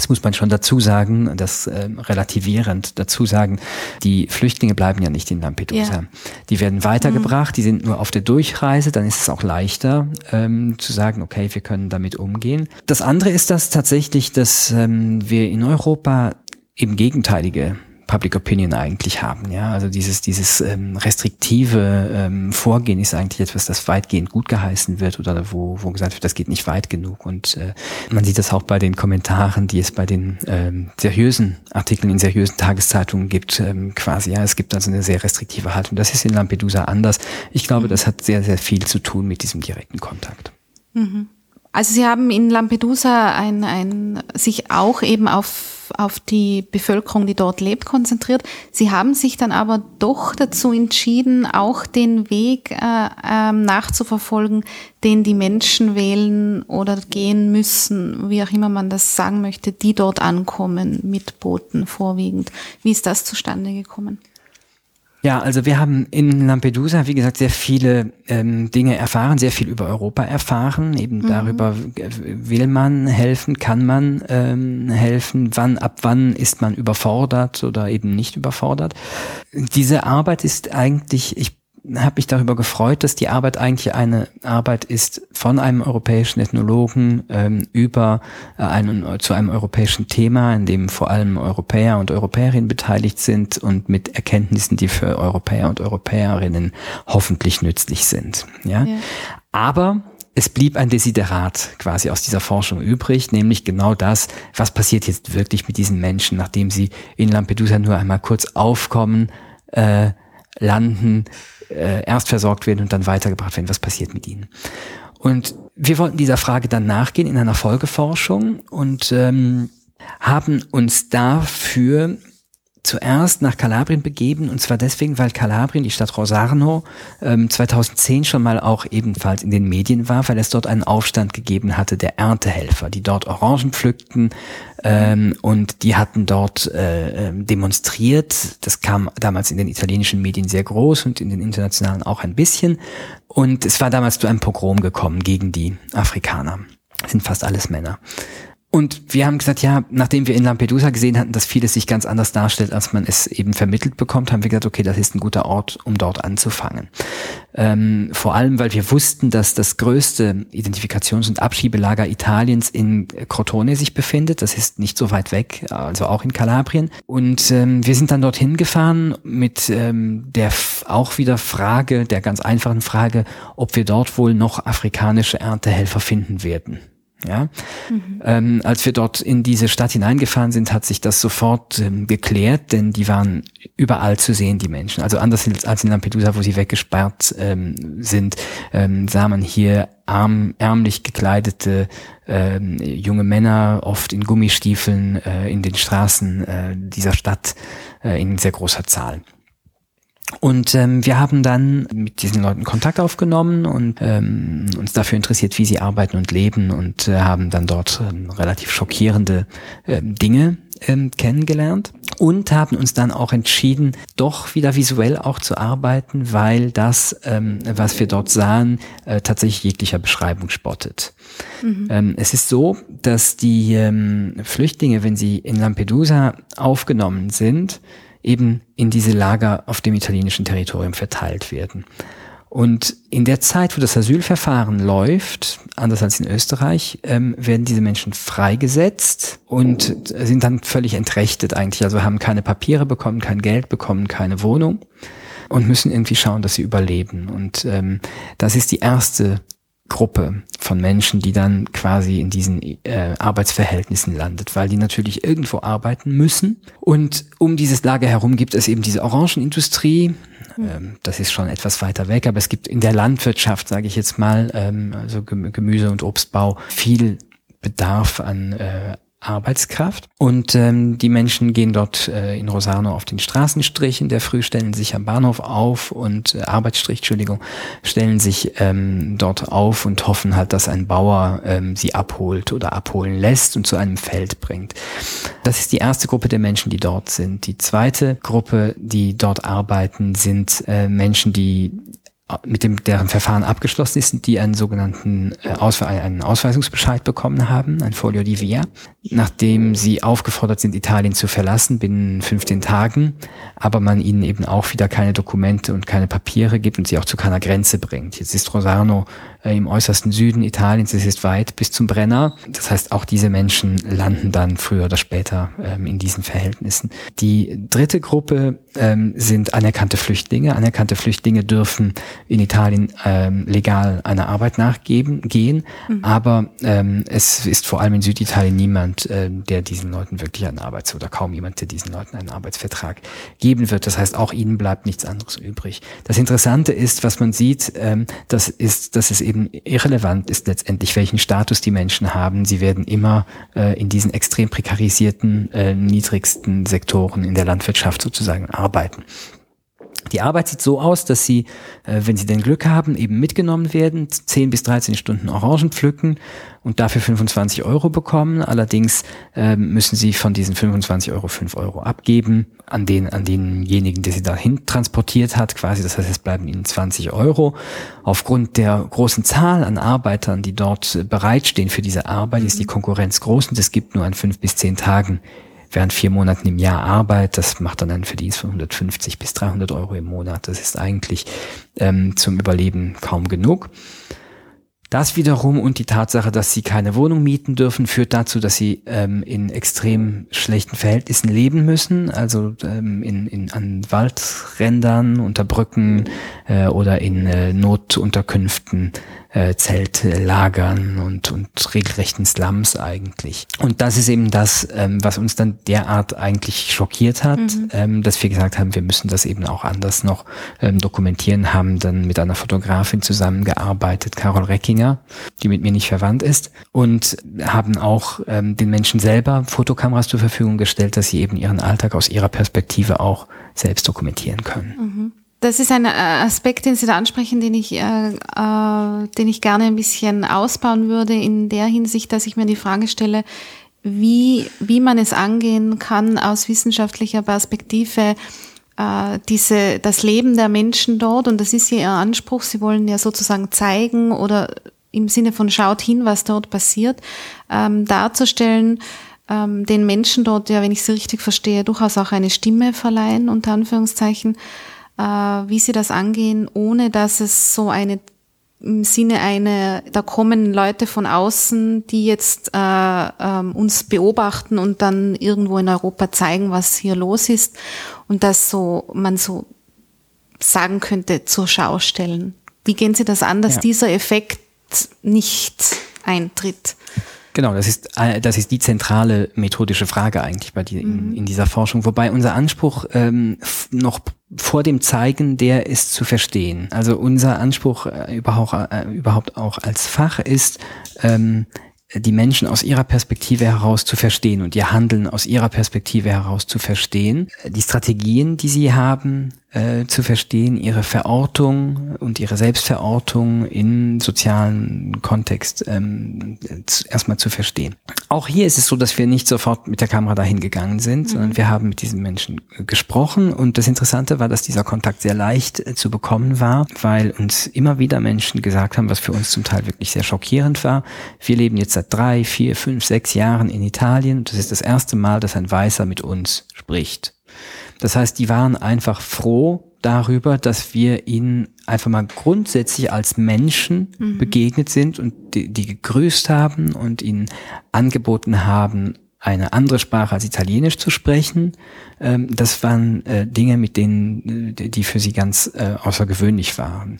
das muss man schon dazu sagen, das äh, relativierend dazu sagen, die Flüchtlinge bleiben ja nicht in Lampedusa. Ja. Die werden weitergebracht, mhm. die sind nur auf der Durchreise, dann ist es auch leichter ähm, zu sagen, okay, wir können damit umgehen. Das andere ist das tatsächlich, dass ähm, wir in Europa eben gegenteilige Public Opinion eigentlich haben. Ja, also dieses dieses ähm, restriktive ähm, Vorgehen ist eigentlich etwas, das weitgehend gut geheißen wird oder wo wo gesagt wird, das geht nicht weit genug. Und äh, man sieht das auch bei den Kommentaren, die es bei den ähm, seriösen Artikeln in seriösen Tageszeitungen gibt, ähm, quasi. Ja, es gibt also eine sehr restriktive Haltung. Das ist in Lampedusa anders. Ich glaube, mhm. das hat sehr sehr viel zu tun mit diesem direkten Kontakt. Mhm. Also Sie haben in Lampedusa ein, ein, sich auch eben auf auf, die Bevölkerung, die dort lebt, konzentriert. Sie haben sich dann aber doch dazu entschieden, auch den Weg äh, äh, nachzuverfolgen, den die Menschen wählen oder gehen müssen, wie auch immer man das sagen möchte, die dort ankommen mit Booten vorwiegend. Wie ist das zustande gekommen? Ja, also wir haben in Lampedusa, wie gesagt, sehr viele ähm, Dinge erfahren, sehr viel über Europa erfahren. Eben mhm. darüber will man helfen, kann man ähm, helfen, wann, ab wann ist man überfordert oder eben nicht überfordert. Diese Arbeit ist eigentlich, ich habe mich darüber gefreut, dass die Arbeit eigentlich eine Arbeit ist von einem europäischen Ethnologen ähm, über äh, einen, zu einem europäischen Thema, in dem vor allem Europäer und Europäerinnen beteiligt sind und mit Erkenntnissen, die für Europäer und Europäerinnen hoffentlich nützlich sind. Ja, ja. aber es blieb ein Desiderat quasi aus dieser Forschung übrig, nämlich genau das, was passiert jetzt wirklich mit diesen Menschen, nachdem sie in Lampedusa nur einmal kurz aufkommen, äh, landen, äh, erst versorgt werden und dann weitergebracht werden. Was passiert mit ihnen? Und wir wollten dieser Frage dann nachgehen in einer Folgeforschung und ähm, haben uns dafür zuerst nach Kalabrien begeben und zwar deswegen, weil Kalabrien, die Stadt Rosarno, ähm, 2010 schon mal auch ebenfalls in den Medien war, weil es dort einen Aufstand gegeben hatte der Erntehelfer, die dort Orangen pflückten ähm, und die hatten dort äh, ähm, demonstriert. Das kam damals in den italienischen Medien sehr groß und in den internationalen auch ein bisschen und es war damals zu einem Pogrom gekommen gegen die Afrikaner. Das sind fast alles Männer. Und wir haben gesagt, ja, nachdem wir in Lampedusa gesehen hatten, dass vieles sich ganz anders darstellt, als man es eben vermittelt bekommt, haben wir gesagt, okay, das ist ein guter Ort, um dort anzufangen. Ähm, vor allem, weil wir wussten, dass das größte Identifikations- und Abschiebelager Italiens in Crotone sich befindet. Das ist nicht so weit weg, also auch in Kalabrien. Und ähm, wir sind dann dorthin gefahren mit ähm, der auch wieder Frage, der ganz einfachen Frage, ob wir dort wohl noch afrikanische Erntehelfer finden werden. Ja, mhm. ähm, als wir dort in diese Stadt hineingefahren sind, hat sich das sofort ähm, geklärt, denn die waren überall zu sehen, die Menschen. Also anders als in Lampedusa, wo sie weggesperrt ähm, sind, ähm, sah man hier arm, ärmlich gekleidete ähm, junge Männer, oft in Gummistiefeln, äh, in den Straßen äh, dieser Stadt äh, in sehr großer Zahl. Und ähm, wir haben dann mit diesen Leuten Kontakt aufgenommen und ähm, uns dafür interessiert, wie sie arbeiten und leben und äh, haben dann dort ähm, relativ schockierende ähm, Dinge ähm, kennengelernt und haben uns dann auch entschieden, doch wieder visuell auch zu arbeiten, weil das, ähm, was wir dort sahen, äh, tatsächlich jeglicher Beschreibung spottet. Mhm. Ähm, es ist so, dass die ähm, Flüchtlinge, wenn sie in Lampedusa aufgenommen sind, eben in diese Lager auf dem italienischen Territorium verteilt werden. Und in der Zeit, wo das Asylverfahren läuft, anders als in Österreich, ähm, werden diese Menschen freigesetzt und sind dann völlig entrechtet eigentlich. Also haben keine Papiere bekommen, kein Geld bekommen, keine Wohnung und müssen irgendwie schauen, dass sie überleben. Und ähm, das ist die erste Gruppe von Menschen, die dann quasi in diesen äh, Arbeitsverhältnissen landet, weil die natürlich irgendwo arbeiten müssen. Und um dieses Lager herum gibt es eben diese Orangenindustrie. Ähm, das ist schon etwas weiter weg, aber es gibt in der Landwirtschaft, sage ich jetzt mal, ähm, also Gemüse- und Obstbau, viel Bedarf an äh, Arbeitskraft. Und ähm, die Menschen gehen dort äh, in Rosano auf den Straßenstrich in der Früh, stellen sich am Bahnhof auf und äh, Arbeitsstrich, Entschuldigung, stellen sich ähm, dort auf und hoffen halt, dass ein Bauer ähm, sie abholt oder abholen lässt und zu einem Feld bringt. Das ist die erste Gruppe der Menschen, die dort sind. Die zweite Gruppe, die dort arbeiten, sind äh, Menschen, die mit dem deren Verfahren abgeschlossen ist, die einen sogenannten äh, einen Ausweisungsbescheid bekommen haben, ein Folio di Via, nachdem sie aufgefordert sind, Italien zu verlassen binnen 15 Tagen, aber man ihnen eben auch wieder keine Dokumente und keine Papiere gibt und sie auch zu keiner Grenze bringt. Jetzt ist Rosarno äh, im äußersten Süden Italiens, es ist weit bis zum Brenner. Das heißt, auch diese Menschen landen dann früher oder später ähm, in diesen Verhältnissen. Die dritte Gruppe ähm, sind anerkannte Flüchtlinge. Anerkannte Flüchtlinge dürfen in Italien ähm, legal einer Arbeit nachgeben gehen, mhm. aber es ist vor allem in Süditalien niemand, äh, der diesen Leuten wirklich einen Arbeits- oder kaum jemand, der diesen Leuten einen Arbeitsvertrag geben wird. Das heißt, auch ihnen bleibt nichts anderes übrig. Das Interessante ist, was man sieht, ähm, das ist, dass es eben irrelevant ist letztendlich, welchen Status die Menschen haben. Sie werden immer äh, in diesen extrem prekarisierten, äh, niedrigsten Sektoren in der Landwirtschaft sozusagen arbeiten. Die Arbeit sieht so aus, dass sie, äh, wenn sie denn Glück haben, eben mitgenommen werden, 10 bis 13 Stunden Orangen pflücken und dafür 25 Euro bekommen. Allerdings äh, müssen sie von diesen 25 Euro 5 Euro abgeben an den, an denjenigen, der sie dahin transportiert hat, quasi. Das heißt, es bleiben ihnen 20 Euro. Aufgrund der großen Zahl an Arbeitern, die dort bereitstehen für diese Arbeit, ist die Konkurrenz groß und es gibt nur an fünf bis zehn Tagen während vier Monaten im Jahr Arbeit. Das macht dann einen Verdienst von 150 bis 300 Euro im Monat. Das ist eigentlich ähm, zum Überleben kaum genug. Das wiederum und die Tatsache, dass sie keine Wohnung mieten dürfen, führt dazu, dass sie ähm, in extrem schlechten Verhältnissen leben müssen, also ähm, in, in, an Waldrändern, unter Brücken äh, oder in äh, Notunterkünften äh, Zeltlagern und, und regelrechten Slums eigentlich. Und das ist eben das, ähm, was uns dann derart eigentlich schockiert hat, mhm. ähm, dass wir gesagt haben, wir müssen das eben auch anders noch ähm, dokumentieren, haben dann mit einer Fotografin zusammengearbeitet, Carol Reckinger, die mit mir nicht verwandt ist, und haben auch ähm, den Menschen selber Fotokameras zur Verfügung gestellt, dass sie eben ihren Alltag aus ihrer Perspektive auch selbst dokumentieren können. Mhm. Das ist ein äh, Aspekt, den Sie da ansprechen, den ich, äh, äh, den ich gerne ein bisschen ausbauen würde, in der Hinsicht, dass ich mir die Frage stelle, wie, wie man es angehen kann, aus wissenschaftlicher Perspektive, äh, diese, das Leben der Menschen dort, und das ist ja Ihr Anspruch, Sie wollen ja sozusagen zeigen oder im Sinne von schaut hin, was dort passiert, ähm, darzustellen, ähm, den Menschen dort, ja, wenn ich Sie richtig verstehe, durchaus auch eine Stimme verleihen, unter Anführungszeichen, wie sie das angehen, ohne dass es so eine im Sinne eine, da kommen Leute von außen, die jetzt äh, ähm, uns beobachten und dann irgendwo in Europa zeigen, was hier los ist und das so man so sagen könnte zur Schau stellen. Wie gehen Sie das an, dass ja. dieser Effekt nicht eintritt? Genau, das ist, äh, das ist die zentrale methodische Frage eigentlich bei die, in, mhm. in dieser Forschung. Wobei unser Anspruch ähm, noch vor dem Zeigen, der ist zu verstehen. Also unser Anspruch äh, überhaupt, äh, überhaupt auch als Fach ist, ähm, die Menschen aus ihrer Perspektive heraus zu verstehen und ihr Handeln aus ihrer Perspektive heraus zu verstehen, die Strategien, die sie haben, äh, zu verstehen, ihre Verortung und ihre Selbstverortung in sozialen Kontext ähm, erstmal zu verstehen. Auch hier ist es so, dass wir nicht sofort mit der Kamera dahin gegangen sind, mhm. sondern wir haben mit diesen Menschen gesprochen und das Interessante war, dass dieser Kontakt sehr leicht äh, zu bekommen war, weil uns immer wieder Menschen gesagt haben, was für uns zum Teil wirklich sehr schockierend war. Wir leben jetzt seit drei, vier, fünf, sechs Jahren in Italien. Das ist das erste Mal, dass ein Weißer mit uns spricht. Das heißt, die waren einfach froh darüber, dass wir ihnen einfach mal grundsätzlich als Menschen mhm. begegnet sind und die, die gegrüßt haben und ihnen angeboten haben, eine andere Sprache als Italienisch zu sprechen. Ähm, das waren äh, Dinge, mit denen, äh, die für sie ganz äh, außergewöhnlich waren.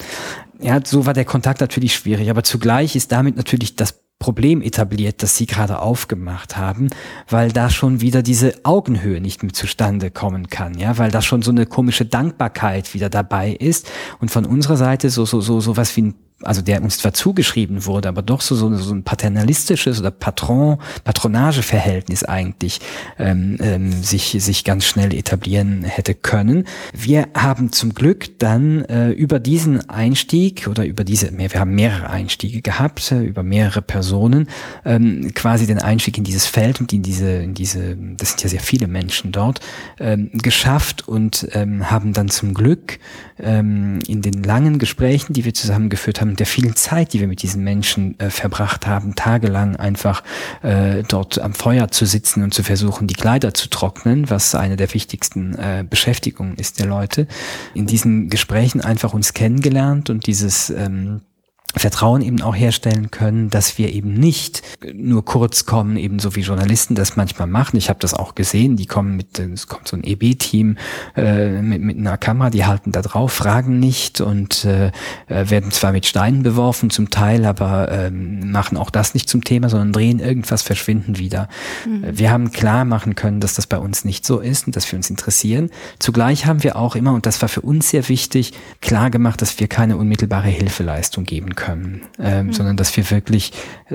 Ja, so war der Kontakt natürlich schwierig, aber zugleich ist damit natürlich das Problem etabliert, das Sie gerade aufgemacht haben, weil da schon wieder diese Augenhöhe nicht mehr zustande kommen kann, ja, weil da schon so eine komische Dankbarkeit wieder dabei ist. Und von unserer Seite so so so so was wie ein also der uns zwar zugeschrieben wurde, aber doch so, so, so ein paternalistisches oder Patron, Patronageverhältnis eigentlich ähm, ähm, sich, sich ganz schnell etablieren hätte können. Wir haben zum Glück dann äh, über diesen Einstieg oder über diese, wir haben mehrere Einstiege gehabt, äh, über mehrere Personen, ähm, quasi den Einstieg in dieses Feld und in diese, in diese, das sind ja sehr viele Menschen dort, ähm, geschafft und ähm, haben dann zum Glück ähm, in den langen Gesprächen, die wir zusammen geführt haben, der vielen Zeit, die wir mit diesen Menschen äh, verbracht haben, tagelang einfach äh, dort am Feuer zu sitzen und zu versuchen, die Kleider zu trocknen, was eine der wichtigsten äh, Beschäftigungen ist der Leute, in diesen Gesprächen einfach uns kennengelernt und dieses ähm, Vertrauen eben auch herstellen können, dass wir eben nicht nur kurz kommen, eben so wie Journalisten das manchmal machen. Ich habe das auch gesehen, die kommen mit, es kommt so ein EB-Team äh, mit, mit einer Kamera, die halten da drauf, fragen nicht und äh, werden zwar mit Steinen beworfen zum Teil, aber äh, machen auch das nicht zum Thema, sondern drehen irgendwas, verschwinden wieder. Mhm. Wir haben klar machen können, dass das bei uns nicht so ist und dass wir uns interessieren. Zugleich haben wir auch immer, und das war für uns sehr wichtig, klar gemacht, dass wir keine unmittelbare Hilfeleistung geben können, ähm, mhm. sondern dass wir wirklich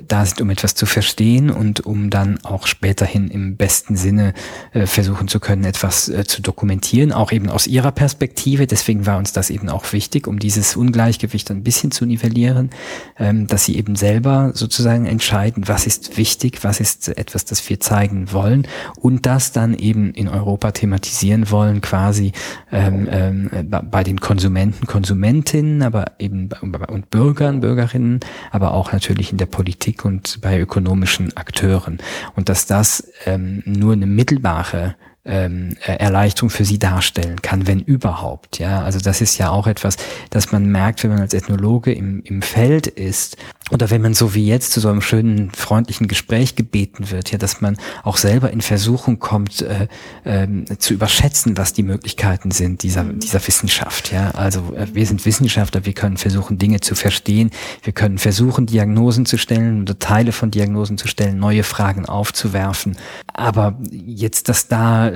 da sind, um etwas zu verstehen und um dann auch späterhin im besten Sinne äh, versuchen zu können, etwas äh, zu dokumentieren, auch eben aus ihrer Perspektive. Deswegen war uns das eben auch wichtig, um dieses Ungleichgewicht ein bisschen zu nivellieren, ähm, dass sie eben selber sozusagen entscheiden, was ist wichtig, was ist etwas, das wir zeigen wollen und das dann eben in Europa thematisieren wollen, quasi ähm, ähm, bei den Konsumenten, Konsumentinnen, aber eben und Bürgern, Bürgerinnen, aber auch natürlich in der Politik und bei ökonomischen Akteuren. Und dass das ähm, nur eine mittelbare ähm, Erleichterung für sie darstellen kann, wenn überhaupt. Ja, also das ist ja auch etwas, dass man merkt, wenn man als Ethnologe im, im Feld ist oder wenn man so wie jetzt zu so einem schönen, freundlichen Gespräch gebeten wird, ja, dass man auch selber in Versuchung kommt, äh, äh, zu überschätzen, was die Möglichkeiten sind dieser, mhm. dieser Wissenschaft. Ja, also äh, wir sind Wissenschaftler, wir können versuchen, Dinge zu verstehen, wir können versuchen, Diagnosen zu stellen oder Teile von Diagnosen zu stellen, neue Fragen aufzuwerfen. Aber jetzt, dass da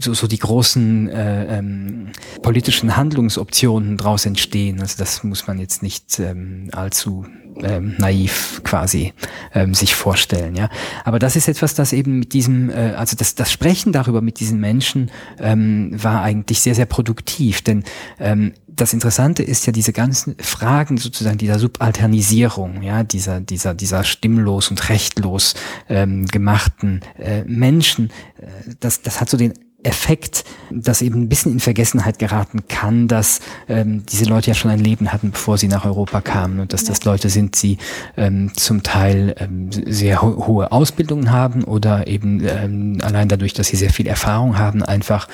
so, so die großen äh, ähm, politischen Handlungsoptionen draus entstehen, also das muss man jetzt nicht ähm, allzu ähm, naiv quasi ähm, sich vorstellen. Ja, aber das ist etwas, das eben mit diesem, äh, also das, das Sprechen darüber mit diesen Menschen ähm, war eigentlich sehr sehr produktiv, denn ähm, das Interessante ist ja diese ganzen Fragen sozusagen dieser Subalternisierung, ja, dieser, dieser, dieser stimmlos und rechtlos ähm, gemachten äh, Menschen, äh, das, das hat so den Effekt, dass eben ein bisschen in Vergessenheit geraten kann, dass ähm, diese Leute ja schon ein Leben hatten, bevor sie nach Europa kamen und dass ja. das Leute sind, die ähm, zum Teil ähm, sehr ho hohe Ausbildungen haben oder eben ähm, allein dadurch, dass sie sehr viel Erfahrung haben, einfach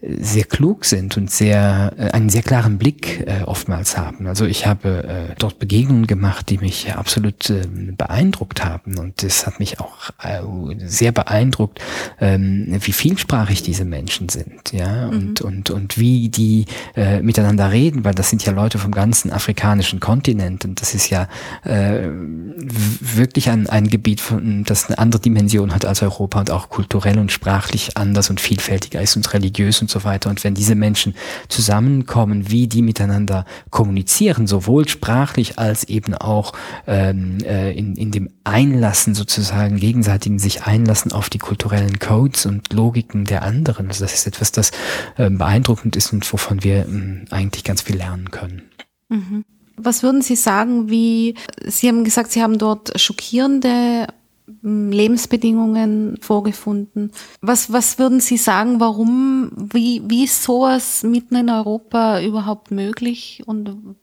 äh, sehr klug sind und sehr äh, einen sehr klaren Blick äh, oftmals haben. Also ich habe äh, dort Begegnungen gemacht, die mich absolut äh, beeindruckt haben und es hat mich auch äh, sehr beeindruckt, äh, wie vielsprachig diese Menschen sind, ja, mhm. und, und, und wie die äh, miteinander reden, weil das sind ja Leute vom ganzen afrikanischen Kontinent und das ist ja äh, wirklich ein, ein Gebiet, von, das eine andere Dimension hat als Europa und auch kulturell und sprachlich anders und vielfältiger ist und religiös und so weiter. Und wenn diese Menschen zusammenkommen, wie die miteinander kommunizieren, sowohl sprachlich als eben auch ähm, äh, in, in dem Einlassen sozusagen, gegenseitigen sich einlassen auf die kulturellen Codes und Logiken der anderen, anderen. Also das ist etwas, das äh, beeindruckend ist und wovon wir äh, eigentlich ganz viel lernen können. Mhm. Was würden Sie sagen, wie, Sie haben gesagt, Sie haben dort schockierende Lebensbedingungen vorgefunden. Was, was würden Sie sagen, warum, wie, wie ist sowas mitten in Europa überhaupt möglich und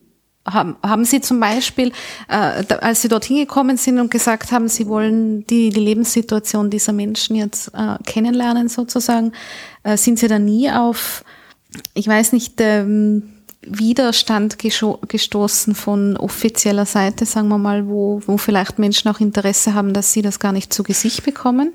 haben, haben Sie zum Beispiel, äh, als Sie dorthin gekommen sind und gesagt haben, Sie wollen die, die Lebenssituation dieser Menschen jetzt äh, kennenlernen sozusagen, äh, sind Sie da nie auf, ich weiß nicht, ähm, Widerstand gestoßen von offizieller Seite, sagen wir mal, wo, wo vielleicht Menschen auch Interesse haben, dass sie das gar nicht zu Gesicht bekommen?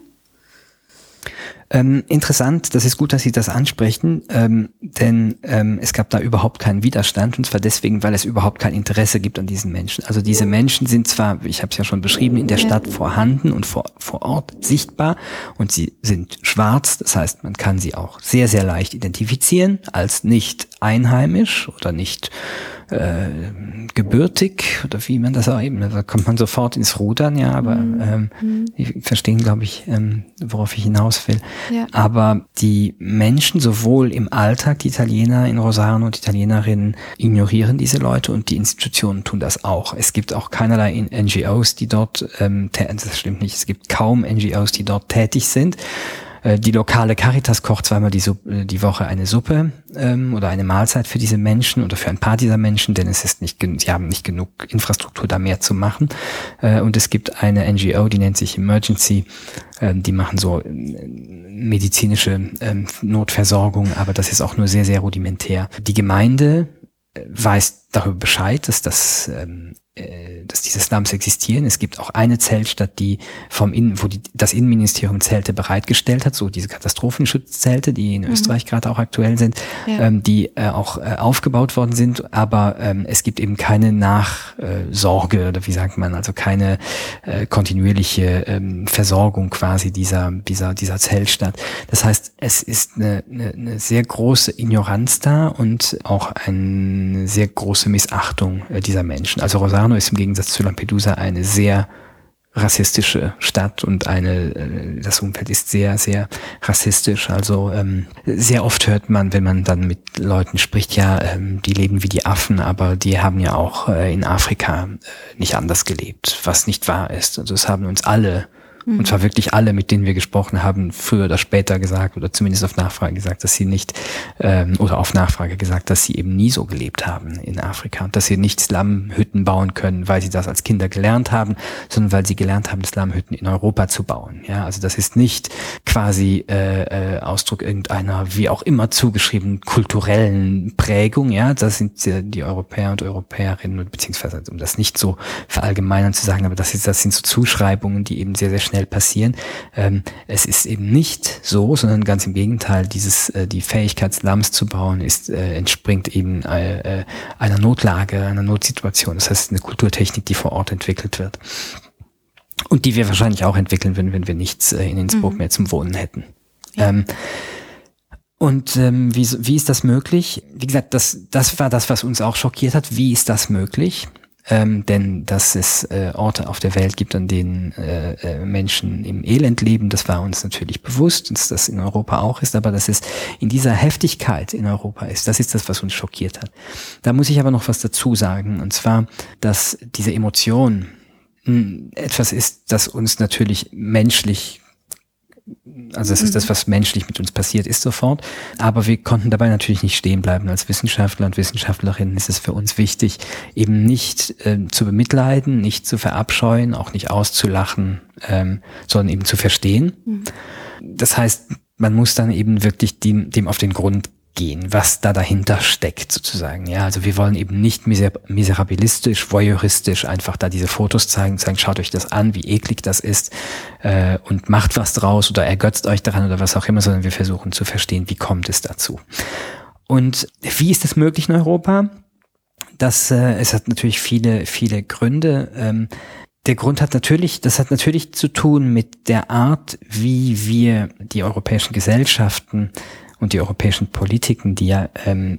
Ähm, interessant, das ist gut, dass Sie das ansprechen, ähm, denn ähm, es gab da überhaupt keinen Widerstand und zwar deswegen, weil es überhaupt kein Interesse gibt an diesen Menschen. Also diese Menschen sind zwar, ich habe es ja schon beschrieben, in der Stadt vorhanden und vor, vor Ort sichtbar und sie sind schwarz, das heißt, man kann sie auch sehr, sehr leicht identifizieren als nicht einheimisch oder nicht äh, gebürtig oder wie man das auch eben, da kommt man sofort ins Rudern, ja, aber mhm. ähm, mhm. ich verstehen, glaube ich, ähm, worauf ich hinaus will. Ja. Aber die Menschen sowohl im Alltag, die Italiener in Rosarno und Italienerinnen ignorieren diese Leute und die Institutionen tun das auch. Es gibt auch keinerlei NGOs, die dort, ähm, das stimmt nicht, es gibt kaum NGOs, die dort tätig sind. Äh, die lokale Caritas kocht zweimal die, Suppe, die Woche eine Suppe ähm, oder eine Mahlzeit für diese Menschen oder für ein paar dieser Menschen, denn es ist nicht, sie haben nicht genug Infrastruktur, da mehr zu machen. Äh, und es gibt eine NGO, die nennt sich Emergency, äh, die machen so äh, medizinische äh, Notversorgung, aber das ist auch nur sehr, sehr rudimentär. Die Gemeinde weiß darüber Bescheid, dass das ähm, äh, dass diese Slums existieren. Es gibt auch eine Zeltstadt, die vom Innen, wo die, das Innenministerium Zelte bereitgestellt hat, so diese Katastrophenschutzzelte, die in mhm. Österreich gerade auch aktuell sind, ja. ähm, die äh, auch äh, aufgebaut worden sind, aber ähm, es gibt eben keine Nachsorge oder wie sagt man, also keine äh, kontinuierliche ähm, Versorgung quasi dieser dieser dieser Zeltstadt. Das heißt, es ist eine, eine, eine sehr große Ignoranz da und auch eine sehr große Missachtung äh, dieser Menschen. Also Rosa Locarno ist im Gegensatz zu Lampedusa eine sehr rassistische Stadt und eine äh, das Umfeld ist sehr sehr rassistisch also ähm, sehr oft hört man wenn man dann mit Leuten spricht ja ähm, die leben wie die Affen aber die haben ja auch äh, in Afrika äh, nicht anders gelebt was nicht wahr ist also es haben uns alle Mhm. Und zwar wirklich alle, mit denen wir gesprochen haben, früher oder später gesagt oder zumindest auf Nachfrage gesagt, dass sie nicht ähm, oder auf Nachfrage gesagt, dass sie eben nie so gelebt haben in Afrika und dass sie nicht Slumhütten bauen können, weil sie das als Kinder gelernt haben, sondern weil sie gelernt haben, Slumhütten in Europa zu bauen. Ja, also das ist nicht quasi äh, äh, Ausdruck irgendeiner wie auch immer zugeschriebenen kulturellen Prägung. Ja, das sind äh, die Europäer und Europäerinnen beziehungsweise um das nicht so verallgemeinern zu sagen, aber das ist das sind so Zuschreibungen, die eben sehr sehr schnell passieren. Ähm, es ist eben nicht so, sondern ganz im Gegenteil, dieses, äh, die Fähigkeit, Slums zu bauen, ist, äh, entspringt eben äh, äh, einer Notlage, einer Notsituation. Das heißt, eine Kulturtechnik, die vor Ort entwickelt wird. Und die wir wahrscheinlich auch entwickeln würden, wenn wir nichts äh, in Innsbruck mhm. mehr zum Wohnen hätten. Ja. Ähm, und ähm, wie, wie ist das möglich? Wie gesagt, das, das war das, was uns auch schockiert hat. Wie ist das möglich? Ähm, denn dass es äh, Orte auf der Welt gibt, an denen äh, äh, Menschen im Elend leben, das war uns natürlich bewusst, dass das in Europa auch ist, aber dass es in dieser Heftigkeit in Europa ist, das ist das, was uns schockiert hat. Da muss ich aber noch was dazu sagen, und zwar, dass diese Emotion hm, etwas ist, das uns natürlich menschlich also es ist das, mhm. was menschlich mit uns passiert ist sofort. Aber wir konnten dabei natürlich nicht stehen bleiben. Als Wissenschaftler und Wissenschaftlerinnen ist es für uns wichtig, eben nicht äh, zu bemitleiden, nicht zu verabscheuen, auch nicht auszulachen, ähm, sondern eben zu verstehen. Mhm. Das heißt, man muss dann eben wirklich dem, dem auf den Grund gehen, was da dahinter steckt sozusagen. Ja, also wir wollen eben nicht miser miserabilistisch, voyeuristisch einfach da diese Fotos zeigen, sagen, schaut euch das an, wie eklig das ist äh, und macht was draus oder ergötzt euch daran oder was auch immer, sondern wir versuchen zu verstehen, wie kommt es dazu. Und wie ist das möglich in Europa? Das, äh, es hat natürlich viele, viele Gründe. Ähm, der Grund hat natürlich, das hat natürlich zu tun mit der Art, wie wir die europäischen Gesellschaften und die europäischen Politiken, die ja ähm,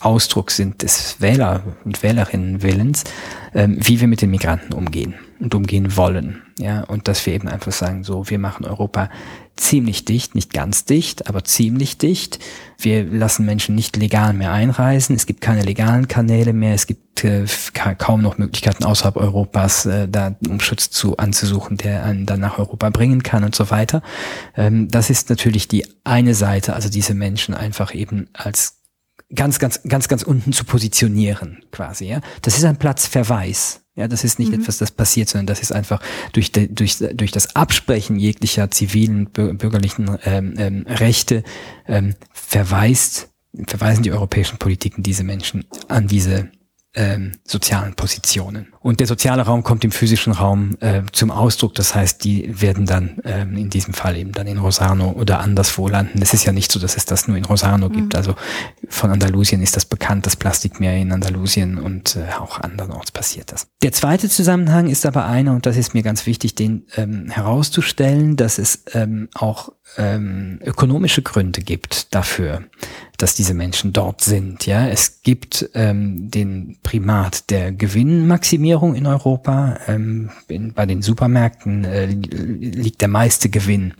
Ausdruck sind des Wähler- und Wählerinnenwillens, ähm, wie wir mit den Migranten umgehen und umgehen wollen. Ja, und dass wir eben einfach sagen, so, wir machen Europa ziemlich dicht, nicht ganz dicht, aber ziemlich dicht. Wir lassen Menschen nicht legal mehr einreisen. Es gibt keine legalen Kanäle mehr. Es gibt äh, kaum noch Möglichkeiten außerhalb Europas, äh, da um Schutz zu anzusuchen, der einen dann nach Europa bringen kann und so weiter. Ähm, das ist natürlich die eine Seite, also diese Menschen einfach eben als ganz, ganz, ganz, ganz unten zu positionieren, quasi, ja. Das ist ein Platzverweis. Ja, das ist nicht mhm. etwas, das passiert, sondern das ist einfach durch, de, durch, durch das Absprechen jeglicher zivilen, bürgerlichen ähm, ähm, Rechte ähm, verweist, verweisen die europäischen Politiken diese Menschen an diese ähm, sozialen Positionen. Und der soziale Raum kommt im physischen Raum äh, zum Ausdruck. Das heißt, die werden dann ähm, in diesem Fall eben dann in Rosano oder anderswo landen. Es ist ja nicht so, dass es das nur in Rosano mhm. gibt. Also von Andalusien ist das bekannt, das Plastikmeer in Andalusien und äh, auch andernorts passiert das. Der zweite Zusammenhang ist aber einer, und das ist mir ganz wichtig, den ähm, herauszustellen, dass es ähm, auch ähm, ökonomische Gründe gibt dafür, dass diese Menschen dort sind. Ja, es gibt ähm, den Primat der Gewinnmaximierung in Europa. Ähm, in, bei den Supermärkten äh, liegt der meiste Gewinn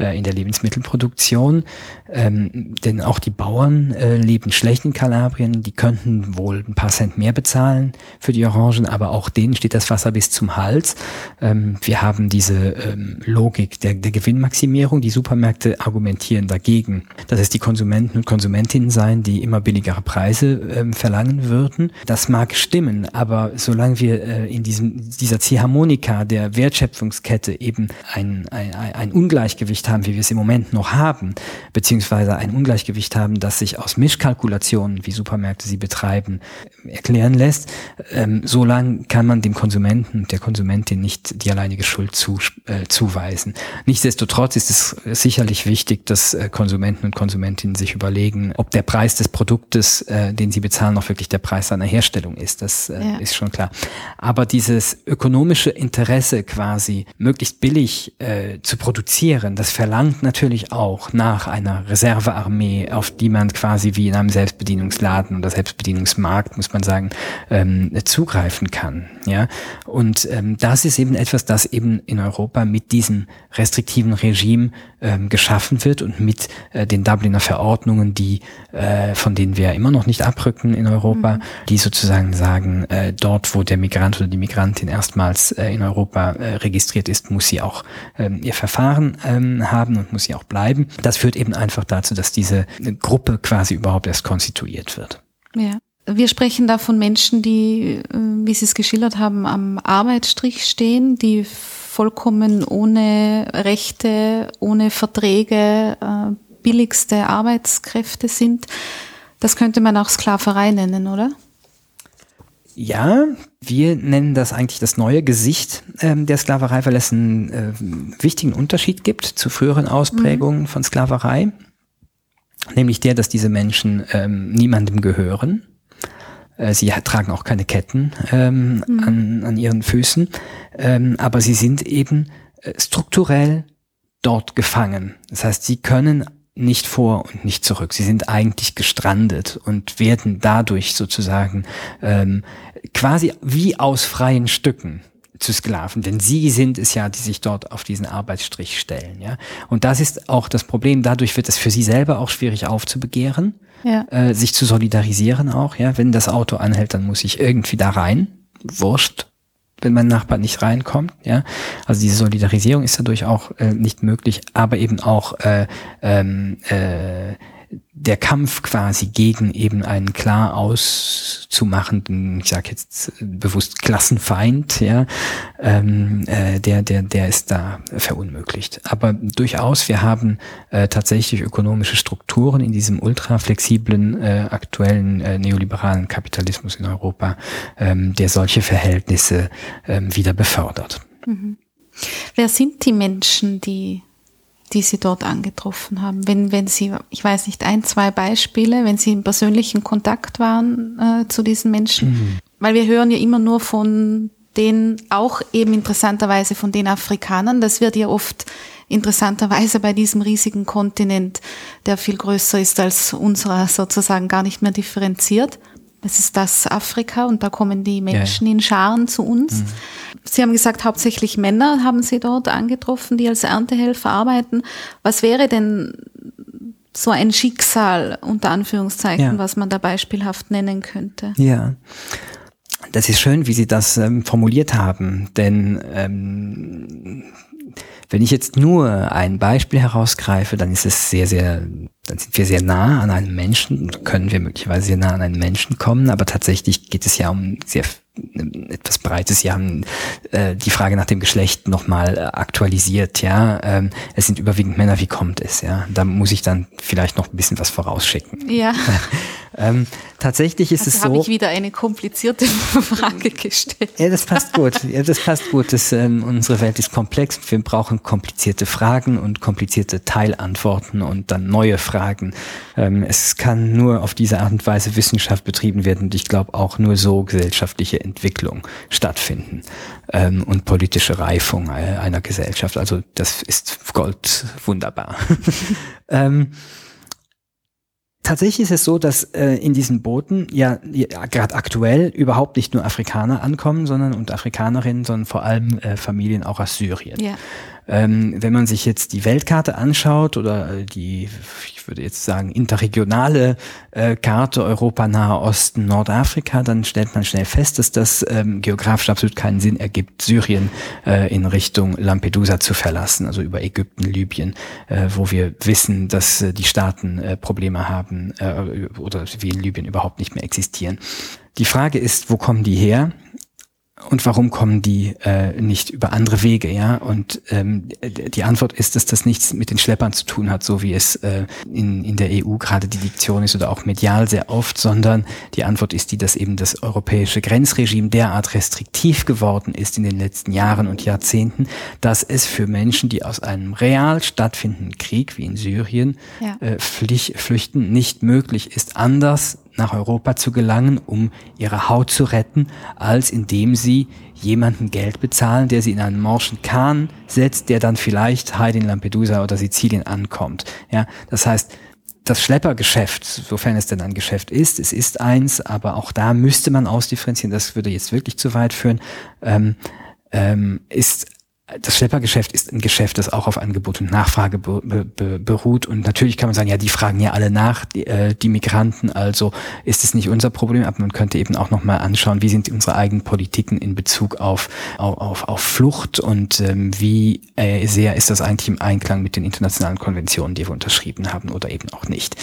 äh, in der Lebensmittelproduktion. Ähm, denn auch die Bauern äh, leben schlecht in Kalabrien. Die könnten wohl ein paar Cent mehr bezahlen für die Orangen, aber auch denen steht das Wasser bis zum Hals. Ähm, wir haben diese ähm, Logik der, der Gewinnmaximierung. Die Supermärkte argumentieren dagegen, dass es die Konsumenten und Konsumentinnen seien, die immer billigere Preise ähm, verlangen würden. Das mag stimmen, aber solange wir äh, in diesem, dieser Ziehharmonika der Wertschöpfungskette eben ein, ein, ein Ungleichgewicht haben, wie wir es im Moment noch haben, beziehungsweise ein Ungleichgewicht haben, das sich aus Mischkalkulationen, wie Supermärkte sie betreiben, erklären lässt, ähm, so lang kann man dem Konsumenten, der Konsumentin nicht die alleinige Schuld zu, äh, zuweisen. Nichtsdestotrotz ist es sicherlich wichtig, dass äh, Konsumenten und Konsumentinnen sich überlegen, ob der Preis des Produktes, äh, den sie bezahlen, auch wirklich der Preis seiner Herstellung ist. Das äh, ja. ist schon klar. Aber dieses ökonomische Interesse quasi, möglichst billig äh, zu produzieren, das verlangt natürlich auch nach einer Reservearmee, auf die man quasi wie in einem Selbstbedienungsladen oder Selbstbedienungsmarkt, muss man sagen, ähm, zugreifen kann. Ja, und ähm, das ist eben etwas, das eben in Europa mit diesem restriktiven Regime ähm, geschaffen wird und mit äh, den Dubliner Verordnungen, die äh, von denen wir immer noch nicht abrücken in Europa, mhm. die sozusagen sagen, äh, dort, wo der Migrant oder die Migrantin erstmals äh, in Europa äh, registriert ist, muss sie auch ähm, ihr Verfahren ähm, haben und muss sie auch bleiben. Das führt eben einfach dazu, dass diese Gruppe quasi überhaupt erst konstituiert wird. Ja. Wir sprechen da von Menschen, die, äh, wie Sie es geschildert haben, am Arbeitsstrich stehen, die vollkommen ohne Rechte, ohne Verträge, äh, billigste Arbeitskräfte sind. Das könnte man auch Sklaverei nennen, oder? Ja, wir nennen das eigentlich das neue Gesicht ähm, der Sklaverei, weil es einen äh, wichtigen Unterschied gibt zu früheren Ausprägungen mhm. von Sklaverei. Nämlich der, dass diese Menschen ähm, niemandem gehören. Äh, sie tragen auch keine Ketten ähm, mhm. an, an ihren Füßen, ähm, aber sie sind eben äh, strukturell dort gefangen. Das heißt, sie können nicht vor und nicht zurück. Sie sind eigentlich gestrandet und werden dadurch sozusagen ähm, quasi wie aus freien Stücken zu Sklaven, denn sie sind es ja, die sich dort auf diesen Arbeitsstrich stellen, ja. Und das ist auch das Problem. Dadurch wird es für sie selber auch schwierig aufzubegehren, ja. äh, sich zu solidarisieren auch, ja. Wenn das Auto anhält, dann muss ich irgendwie da rein. Wurscht, wenn mein Nachbar nicht reinkommt. Ja, also diese Solidarisierung ist dadurch auch äh, nicht möglich, aber eben auch äh, ähm, äh, der Kampf quasi gegen eben einen klar auszumachenden, ich sage jetzt bewusst Klassenfeind, ja, ähm, äh, der, der, der ist da verunmöglicht. Aber durchaus, wir haben äh, tatsächlich ökonomische Strukturen in diesem ultraflexiblen, äh, aktuellen äh, neoliberalen Kapitalismus in Europa, ähm, der solche Verhältnisse ähm, wieder befördert. Mhm. Wer sind die Menschen, die die Sie dort angetroffen haben? Wenn, wenn Sie, ich weiß nicht, ein, zwei Beispiele, wenn Sie im persönlichen Kontakt waren äh, zu diesen Menschen, mhm. weil wir hören ja immer nur von den, auch eben interessanterweise von den Afrikanern, das wird ja oft interessanterweise bei diesem riesigen Kontinent, der viel größer ist als unserer, sozusagen gar nicht mehr differenziert. Es ist das Afrika und da kommen die Menschen ja. in Scharen zu uns. Mhm. Sie haben gesagt, hauptsächlich Männer haben Sie dort angetroffen, die als Erntehelfer arbeiten. Was wäre denn so ein Schicksal unter Anführungszeichen, ja. was man da beispielhaft nennen könnte? Ja. Das ist schön, wie Sie das ähm, formuliert haben, denn ähm, wenn ich jetzt nur ein Beispiel herausgreife, dann ist es sehr, sehr, dann sind wir sehr nah an einem Menschen, können wir möglicherweise sehr nah an einen Menschen kommen, aber tatsächlich geht es ja um sehr etwas Breites. Sie haben äh, die Frage nach dem Geschlecht nochmal äh, aktualisiert, ja. Ähm, es sind überwiegend Männer, wie kommt es, ja? Da muss ich dann vielleicht noch ein bisschen was vorausschicken. Ja. <laughs> ähm, tatsächlich ist also es so. habe ich wieder eine komplizierte <laughs> Frage gestellt. Ja, das passt gut. Ja, das passt gut. Das, ähm, unsere Welt ist komplex. Wir brauchen komplizierte Fragen und komplizierte Teilantworten und dann neue Fragen. Ähm, es kann nur auf diese Art und Weise Wissenschaft betrieben werden und ich glaube auch nur so gesellschaftliche Entwicklung stattfinden ähm, und politische Reifung äh, einer Gesellschaft. Also das ist Gold wunderbar. <laughs> ähm, Tatsächlich ist es so, dass äh, in diesen Booten ja, ja gerade aktuell überhaupt nicht nur Afrikaner ankommen, sondern und Afrikanerinnen, sondern vor allem äh, Familien auch aus Syrien. Ja. Ähm, wenn man sich jetzt die Weltkarte anschaut oder äh, die, ich würde jetzt sagen, interregionale äh, Karte Europa, Nahe Osten, Nordafrika, dann stellt man schnell fest, dass das ähm, geografisch absolut keinen Sinn ergibt, Syrien äh, in Richtung Lampedusa zu verlassen, also über Ägypten, Libyen, äh, wo wir wissen, dass äh, die Staaten äh, Probleme haben oder wie in Libyen überhaupt nicht mehr existieren. Die Frage ist, wo kommen die her? Und warum kommen die äh, nicht über andere Wege, ja? Und ähm, die Antwort ist, dass das nichts mit den Schleppern zu tun hat, so wie es äh, in, in der EU gerade die Diktion ist oder auch medial sehr oft, sondern die Antwort ist die, dass eben das europäische Grenzregime derart restriktiv geworden ist in den letzten Jahren und Jahrzehnten, dass es für Menschen, die aus einem real stattfindenden Krieg wie in Syrien ja. äh, flüchten, nicht möglich ist, anders nach Europa zu gelangen, um ihre Haut zu retten, als indem sie jemanden Geld bezahlen, der sie in einen morschen Kahn setzt, der dann vielleicht heil in Lampedusa oder Sizilien ankommt. Ja, das heißt, das Schleppergeschäft, sofern es denn ein Geschäft ist, es ist eins, aber auch da müsste man ausdifferenzieren, das würde jetzt wirklich zu weit führen, ähm, ähm, ist das Schleppergeschäft ist ein Geschäft, das auch auf Angebot und Nachfrage be be beruht. Und natürlich kann man sagen, ja, die fragen ja alle nach, die, äh, die Migranten, also ist es nicht unser Problem, aber man könnte eben auch nochmal anschauen, wie sind unsere eigenen Politiken in Bezug auf, auf, auf, Flucht und ähm, wie äh, sehr ist das eigentlich im Einklang mit den internationalen Konventionen, die wir unterschrieben haben oder eben auch nicht.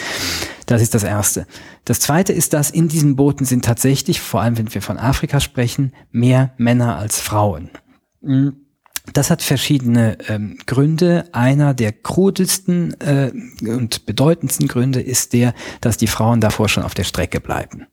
Das ist das Erste. Das Zweite ist, dass in diesen Booten sind tatsächlich, vor allem wenn wir von Afrika sprechen, mehr Männer als Frauen. Mhm das hat verschiedene ähm, Gründe. Einer der krudesten äh, und bedeutendsten Gründe ist der, dass die Frauen davor schon auf der Strecke bleiben.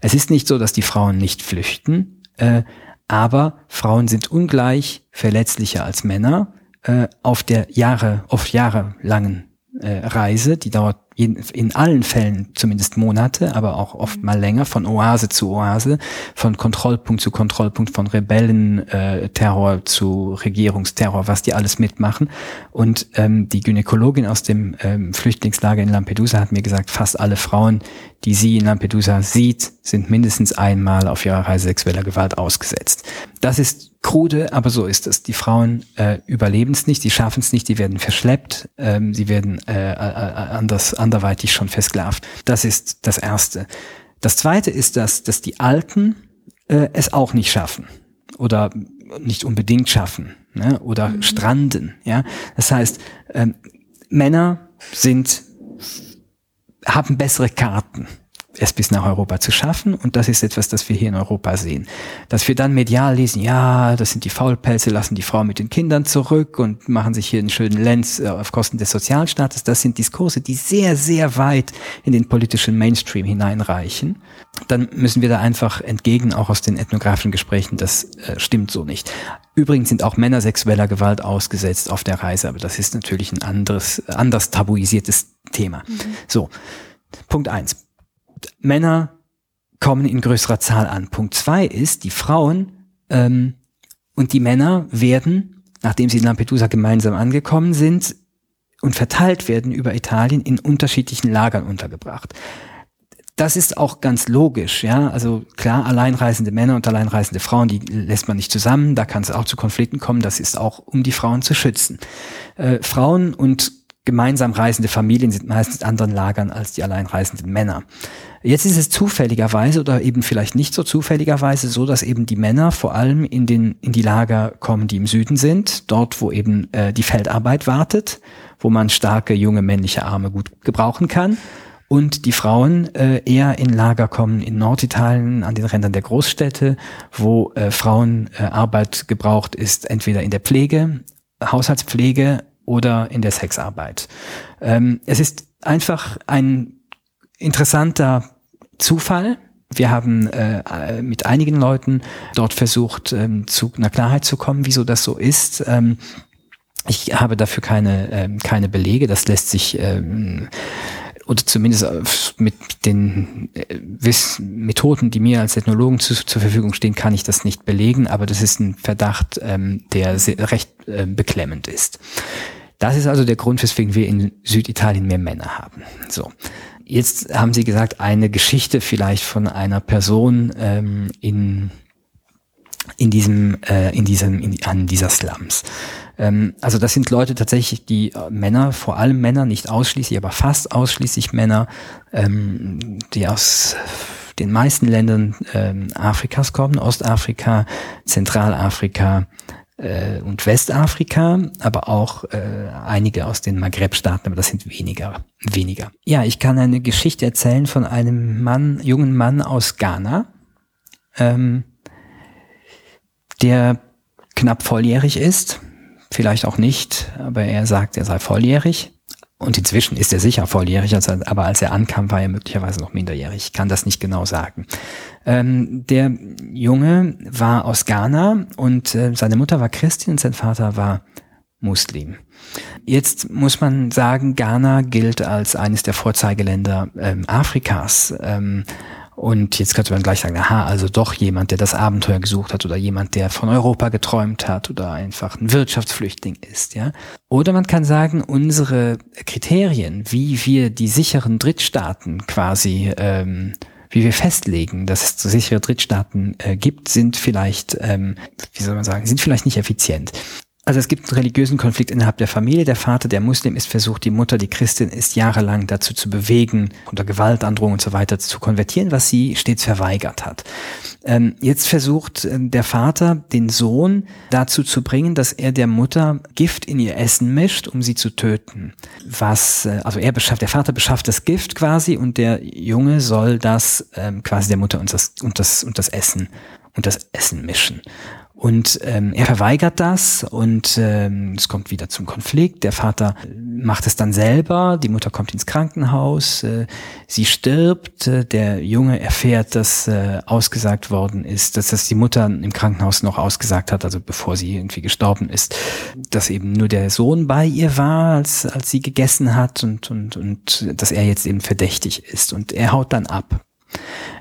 Es ist nicht so, dass die Frauen nicht flüchten, äh, aber Frauen sind ungleich verletzlicher als Männer äh, auf der Jahre, oft jahrelangen äh, Reise, die dauert in, in allen Fällen zumindest Monate, aber auch oft mal länger, von Oase zu Oase, von Kontrollpunkt zu Kontrollpunkt, von Rebellenterror äh, zu Regierungsterror, was die alles mitmachen. Und ähm, die Gynäkologin aus dem ähm, Flüchtlingslager in Lampedusa hat mir gesagt, fast alle Frauen, die sie in Lampedusa sieht, sind mindestens einmal auf ihrer Reise sexueller Gewalt ausgesetzt. Das ist krude, aber so ist es. Die Frauen äh, überleben es nicht, die schaffen es nicht, die werden verschleppt, ähm, sie werden äh, äh, anders anderweitig schon versklavt. Das ist das Erste. Das Zweite ist, dass, dass die Alten äh, es auch nicht schaffen oder nicht unbedingt schaffen ne? oder mhm. stranden. Ja, das heißt, ähm, Männer sind haben bessere Karten es bis nach Europa zu schaffen. Und das ist etwas, das wir hier in Europa sehen. Dass wir dann medial lesen, ja, das sind die Faulpelze, lassen die Frau mit den Kindern zurück und machen sich hier einen schönen Lenz äh, auf Kosten des Sozialstaates. Das sind Diskurse, die sehr, sehr weit in den politischen Mainstream hineinreichen. Dann müssen wir da einfach entgegen, auch aus den ethnografischen Gesprächen, das äh, stimmt so nicht. Übrigens sind auch Männer sexueller Gewalt ausgesetzt auf der Reise, aber das ist natürlich ein anderes, anders tabuisiertes Thema. Mhm. So. Punkt eins. Männer kommen in größerer Zahl an. Punkt zwei ist, die Frauen ähm, und die Männer werden, nachdem sie in Lampedusa gemeinsam angekommen sind und verteilt werden über Italien, in unterschiedlichen Lagern untergebracht. Das ist auch ganz logisch, ja. Also klar, alleinreisende Männer und alleinreisende Frauen, die lässt man nicht zusammen. Da kann es auch zu Konflikten kommen. Das ist auch, um die Frauen zu schützen. Äh, Frauen und gemeinsam reisende Familien sind meistens in anderen Lagern als die alleinreisenden Männer. Jetzt ist es zufälligerweise oder eben vielleicht nicht so zufälligerweise so, dass eben die Männer vor allem in, den, in die Lager kommen, die im Süden sind, dort wo eben äh, die Feldarbeit wartet, wo man starke junge männliche Arme gut gebrauchen kann. Und die Frauen äh, eher in Lager kommen in Norditalien, an den Rändern der Großstädte, wo äh, Frauenarbeit äh, gebraucht ist, entweder in der Pflege, Haushaltspflege oder in der Sexarbeit. Ähm, es ist einfach ein interessanter Zufall. Wir haben äh, mit einigen Leuten dort versucht, ähm, zu einer Klarheit zu kommen, wieso das so ist. Ähm, ich habe dafür keine, ähm, keine Belege. Das lässt sich ähm, oder zumindest mit den äh, Methoden, die mir als Ethnologen zu, zur Verfügung stehen, kann ich das nicht belegen, aber das ist ein Verdacht, ähm, der sehr, recht äh, beklemmend ist. Das ist also der Grund, weswegen wir in Süditalien mehr Männer haben. So. Jetzt haben Sie gesagt, eine Geschichte vielleicht von einer Person ähm, in in diesem äh, in diesem in, an dieser Slums. Ähm, also das sind Leute tatsächlich, die äh, Männer, vor allem Männer, nicht ausschließlich, aber fast ausschließlich Männer, ähm, die aus den meisten Ländern ähm, Afrikas kommen, Ostafrika, Zentralafrika, äh, und Westafrika, aber auch äh, einige aus den Maghreb-Staaten, aber das sind weniger, weniger. Ja, ich kann eine Geschichte erzählen von einem Mann, jungen Mann aus Ghana, ähm, der knapp volljährig ist, vielleicht auch nicht, aber er sagt, er sei volljährig. Und inzwischen ist er sicher volljährig, also, aber als er ankam, war er möglicherweise noch minderjährig. Ich kann das nicht genau sagen. Ähm, der Junge war aus Ghana und äh, seine Mutter war Christin und sein Vater war Muslim. Jetzt muss man sagen, Ghana gilt als eines der Vorzeigeländer ähm, Afrikas. Ähm, und jetzt könnte man gleich sagen, aha, also doch jemand, der das Abenteuer gesucht hat oder jemand, der von Europa geträumt hat oder einfach ein Wirtschaftsflüchtling ist, ja. Oder man kann sagen, unsere Kriterien, wie wir die sicheren Drittstaaten quasi, ähm, wie wir festlegen, dass es sichere Drittstaaten äh, gibt, sind vielleicht, ähm, wie soll man sagen, sind vielleicht nicht effizient. Also es gibt einen religiösen Konflikt innerhalb der Familie. Der Vater, der Muslim ist versucht, die Mutter, die Christin ist, jahrelang dazu zu bewegen, unter Gewaltandrohung und so weiter zu konvertieren, was sie stets verweigert hat. Ähm, jetzt versucht äh, der Vater, den Sohn dazu zu bringen, dass er der Mutter Gift in ihr Essen mischt, um sie zu töten. Was, äh, also er beschafft, der Vater beschafft das Gift quasi und der Junge soll das ähm, quasi der Mutter und das, und das, und das Essen und das Essen mischen. Und ähm, er verweigert das und ähm, es kommt wieder zum Konflikt. Der Vater macht es dann selber, die Mutter kommt ins Krankenhaus, äh, sie stirbt, äh, der Junge erfährt, dass äh, ausgesagt worden ist, dass das die Mutter im Krankenhaus noch ausgesagt hat, also bevor sie irgendwie gestorben ist, dass eben nur der Sohn bei ihr war, als, als sie gegessen hat und, und, und dass er jetzt eben verdächtig ist. Und er haut dann ab.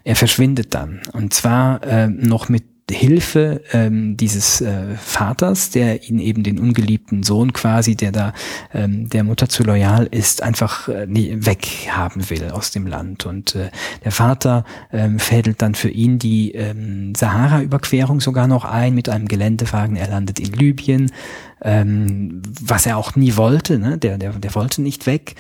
Er verschwindet dann. Und zwar äh, noch mit Hilfe ähm, dieses äh, Vaters, der ihn eben den ungeliebten Sohn quasi, der da ähm, der Mutter zu loyal ist, einfach äh, weghaben will aus dem Land. Und äh, der Vater ähm, fädelt dann für ihn die ähm, Sahara-Überquerung sogar noch ein mit einem Geländewagen. Er landet in Libyen, ähm, was er auch nie wollte. Ne? Der, der, der wollte nicht weg.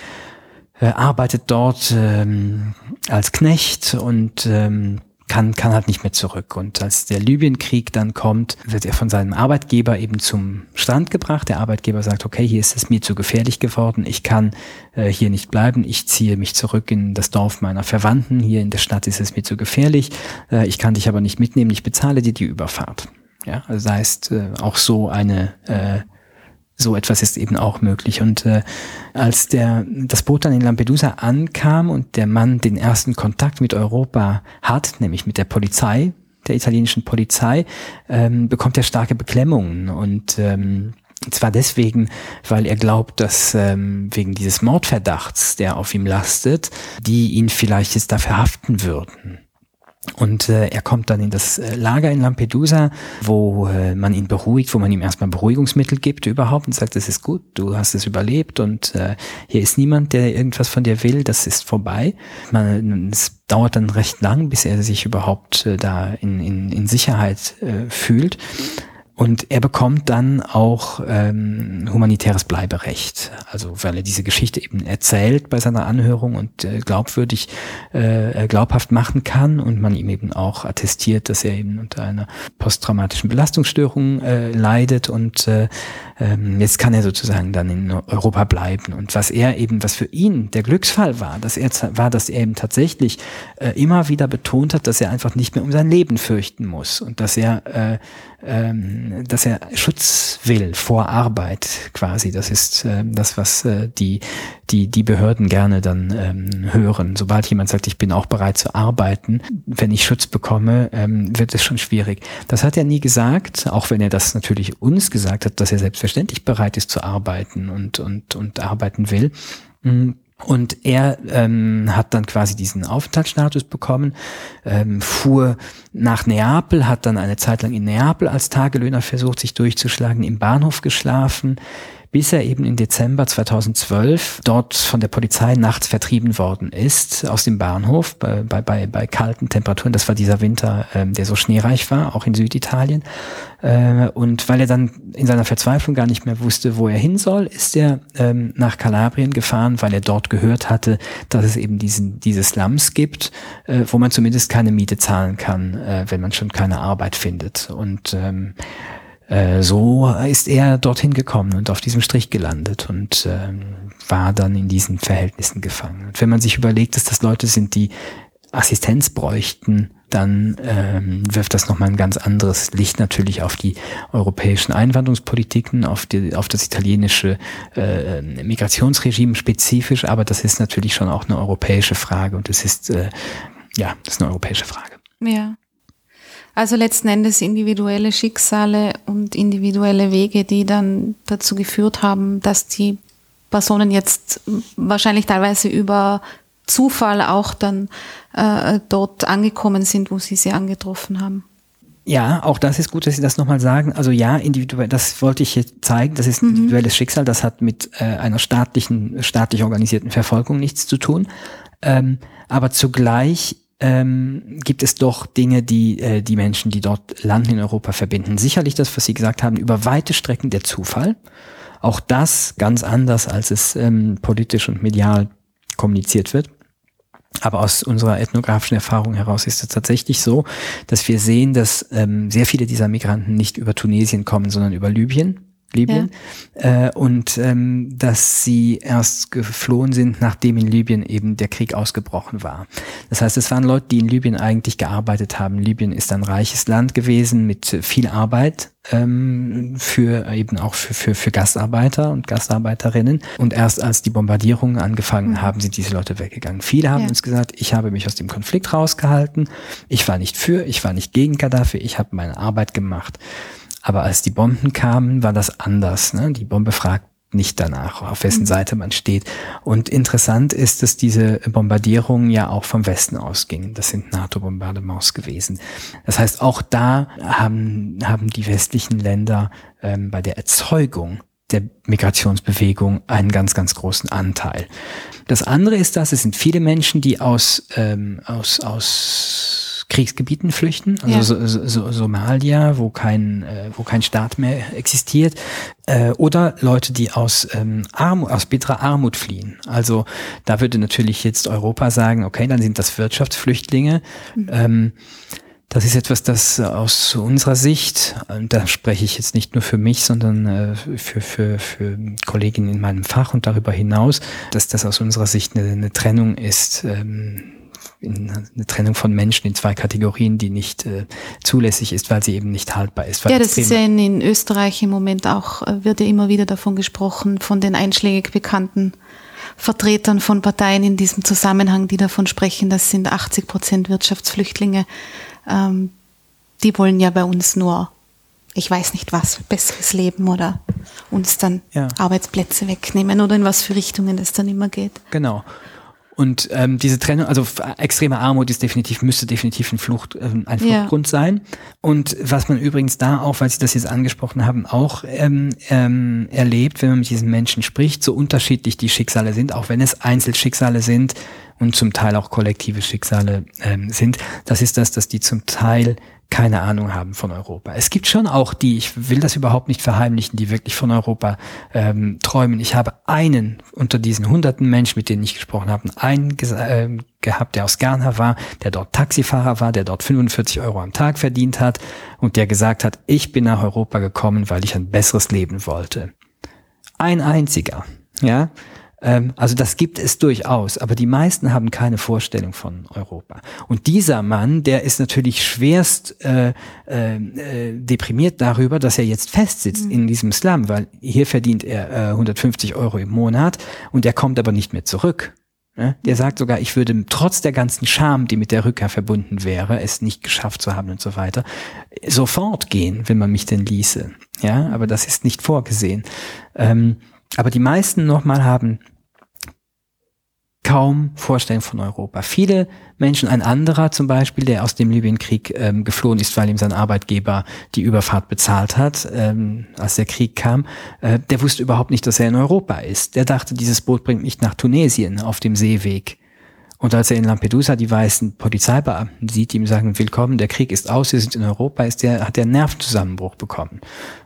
Äh, arbeitet dort ähm, als Knecht und ähm, kann, kann halt nicht mehr zurück. Und als der Libyenkrieg dann kommt, wird er von seinem Arbeitgeber eben zum Strand gebracht. Der Arbeitgeber sagt, okay, hier ist es mir zu gefährlich geworden, ich kann äh, hier nicht bleiben, ich ziehe mich zurück in das Dorf meiner Verwandten, hier in der Stadt ist es mir zu gefährlich, äh, ich kann dich aber nicht mitnehmen, ich bezahle dir die Überfahrt. Ja, also das heißt, äh, auch so eine äh, so etwas ist eben auch möglich. Und äh, als der, das Boot dann in Lampedusa ankam und der Mann den ersten Kontakt mit Europa hat, nämlich mit der Polizei, der italienischen Polizei, ähm, bekommt er starke Beklemmungen. Und ähm, zwar deswegen, weil er glaubt, dass ähm, wegen dieses Mordverdachts, der auf ihm lastet, die ihn vielleicht jetzt da verhaften würden. Und äh, er kommt dann in das äh, Lager in Lampedusa, wo äh, man ihn beruhigt, wo man ihm erstmal Beruhigungsmittel gibt überhaupt und sagt, es ist gut, du hast es überlebt und äh, hier ist niemand, der irgendwas von dir will, das ist vorbei. Man, es dauert dann recht lang, bis er sich überhaupt äh, da in, in, in Sicherheit äh, fühlt. Und er bekommt dann auch ähm, humanitäres Bleiberecht, also weil er diese Geschichte eben erzählt bei seiner Anhörung und äh, glaubwürdig, äh, glaubhaft machen kann und man ihm eben auch attestiert, dass er eben unter einer posttraumatischen Belastungsstörung äh, leidet und äh, ähm, jetzt kann er sozusagen dann in Europa bleiben. Und was er eben, was für ihn der Glücksfall war, dass er war, dass er eben tatsächlich äh, immer wieder betont hat, dass er einfach nicht mehr um sein Leben fürchten muss und dass er äh, ähm, dass er Schutz will vor Arbeit quasi. Das ist äh, das, was äh, die, die, die Behörden gerne dann ähm, hören. Sobald jemand sagt, ich bin auch bereit zu arbeiten, wenn ich Schutz bekomme, ähm, wird es schon schwierig. Das hat er nie gesagt, auch wenn er das natürlich uns gesagt hat, dass er selbstverständlich bereit ist zu arbeiten und, und, und arbeiten will. Mhm und er ähm, hat dann quasi diesen Aufenthaltsstatus bekommen, ähm, fuhr nach Neapel, hat dann eine Zeit lang in Neapel als Tagelöhner versucht, sich durchzuschlagen, im Bahnhof geschlafen, bis er eben im Dezember 2012 dort von der Polizei nachts vertrieben worden ist aus dem Bahnhof bei, bei, bei, bei kalten Temperaturen. Das war dieser Winter, ähm, der so schneereich war, auch in Süditalien. Äh, und weil er dann in seiner Verzweiflung gar nicht mehr wusste, wo er hin soll, ist er ähm, nach Kalabrien gefahren, weil er dort gehört hatte, dass es eben diesen, diese Slums gibt, äh, wo man zumindest keine Miete zahlen kann, äh, wenn man schon keine Arbeit findet. Und ähm, äh, so ist er dorthin gekommen und auf diesem Strich gelandet und äh, war dann in diesen Verhältnissen gefangen. Und wenn man sich überlegt, dass das Leute sind, die Assistenz bräuchten, dann ähm, wirft das nochmal ein ganz anderes Licht natürlich auf die europäischen Einwanderungspolitiken, auf, die, auf das italienische äh, Migrationsregime spezifisch, aber das ist natürlich schon auch eine europäische Frage und es ist, äh, ja, das ist eine europäische Frage. Ja. Also letzten Endes individuelle Schicksale und individuelle Wege, die dann dazu geführt haben, dass die Personen jetzt wahrscheinlich teilweise über Zufall auch dann äh, dort angekommen sind, wo sie sie angetroffen haben. Ja, auch das ist gut, dass Sie das nochmal sagen. Also ja, individuell, das wollte ich hier zeigen, das ist ein mhm. individuelles Schicksal, das hat mit äh, einer staatlichen, staatlich organisierten Verfolgung nichts zu tun. Ähm, aber zugleich ähm, gibt es doch Dinge, die äh, die Menschen, die dort landen in Europa, verbinden. Sicherlich das, was Sie gesagt haben, über weite Strecken der Zufall. Auch das ganz anders, als es ähm, politisch und medial kommuniziert wird. Aber aus unserer ethnografischen Erfahrung heraus ist es tatsächlich so, dass wir sehen, dass ähm, sehr viele dieser Migranten nicht über Tunesien kommen, sondern über Libyen. Libyen ja. äh, und ähm, dass sie erst geflohen sind, nachdem in Libyen eben der Krieg ausgebrochen war. Das heißt, es waren Leute, die in Libyen eigentlich gearbeitet haben. Libyen ist ein reiches Land gewesen mit viel Arbeit ähm, für eben auch für, für, für Gastarbeiter und Gastarbeiterinnen. Und erst als die Bombardierungen angefangen mhm. haben, sind diese Leute weggegangen. Viele haben ja. uns gesagt, ich habe mich aus dem Konflikt rausgehalten, ich war nicht für, ich war nicht gegen Gaddafi, ich habe meine Arbeit gemacht. Aber als die Bomben kamen, war das anders. Ne? Die Bombe fragt nicht danach, auf wessen mhm. Seite man steht. Und interessant ist, dass diese Bombardierungen ja auch vom Westen ausgingen. Das sind NATO-Bombardements gewesen. Das heißt, auch da haben, haben die westlichen Länder ähm, bei der Erzeugung der Migrationsbewegung einen ganz, ganz großen Anteil. Das andere ist, dass es sind viele Menschen, die aus, ähm, aus, aus Kriegsgebieten flüchten, also ja. so, so, Somalia, wo kein, äh, wo kein Staat mehr existiert, äh, oder Leute, die aus ähm, Armut, aus bitterer Armut fliehen. Also da würde natürlich jetzt Europa sagen, okay, dann sind das Wirtschaftsflüchtlinge. Mhm. Ähm, das ist etwas, das aus unserer Sicht, da spreche ich jetzt nicht nur für mich, sondern äh, für, für, für Kolleginnen in meinem Fach und darüber hinaus, dass das aus unserer Sicht eine, eine Trennung ist. Ähm, eine Trennung von Menschen in zwei Kategorien, die nicht äh, zulässig ist, weil sie eben nicht haltbar ist. Ja, das ist ja in, in, Österreich im Moment auch, äh, wird ja immer wieder davon gesprochen, von den einschlägig bekannten Vertretern von Parteien in diesem Zusammenhang, die davon sprechen, das sind 80 Prozent Wirtschaftsflüchtlinge. Ähm, die wollen ja bei uns nur, ich weiß nicht was, besseres Leben oder uns dann ja. Arbeitsplätze wegnehmen oder in was für Richtungen das dann immer geht. Genau. Und ähm, diese Trennung, also extreme Armut ist definitiv, müsste definitiv ein, Flucht, äh, ein Fluchtgrund ja. sein. Und was man übrigens da auch, weil Sie das jetzt angesprochen haben, auch ähm, ähm, erlebt, wenn man mit diesen Menschen spricht, so unterschiedlich die Schicksale sind, auch wenn es Einzelschicksale sind und zum Teil auch kollektive Schicksale ähm, sind, das ist das, dass die zum Teil keine Ahnung haben von Europa. Es gibt schon auch die, ich will das überhaupt nicht verheimlichen, die wirklich von Europa ähm, träumen. Ich habe einen unter diesen hunderten Menschen, mit denen ich gesprochen habe, einen äh, gehabt, der aus Ghana war, der dort Taxifahrer war, der dort 45 Euro am Tag verdient hat und der gesagt hat, ich bin nach Europa gekommen, weil ich ein besseres Leben wollte. Ein einziger, ja. Ähm, also das gibt es durchaus, aber die meisten haben keine Vorstellung von Europa. Und dieser Mann, der ist natürlich schwerst äh, äh, äh deprimiert darüber, dass er jetzt festsitzt mhm. in diesem Slum, weil hier verdient er äh, 150 Euro im Monat und er kommt aber nicht mehr zurück. Ne? Der sagt sogar, ich würde trotz der ganzen Scham, die mit der Rückkehr verbunden wäre, es nicht geschafft zu haben und so weiter, sofort gehen, wenn man mich denn ließe. Ja, aber das ist nicht vorgesehen. Ähm, aber die meisten nochmal haben kaum Vorstellung von Europa. Viele Menschen, ein anderer zum Beispiel, der aus dem Libyenkrieg ähm, geflohen ist, weil ihm sein Arbeitgeber die Überfahrt bezahlt hat, ähm, als der Krieg kam, äh, der wusste überhaupt nicht, dass er in Europa ist. Der dachte, dieses Boot bringt mich nach Tunesien auf dem Seeweg. Und als er in Lampedusa die weißen Polizeibeamten sieht, die ihm sagen, willkommen, der Krieg ist aus, wir sind in Europa, ist der, hat der einen Nervenzusammenbruch bekommen.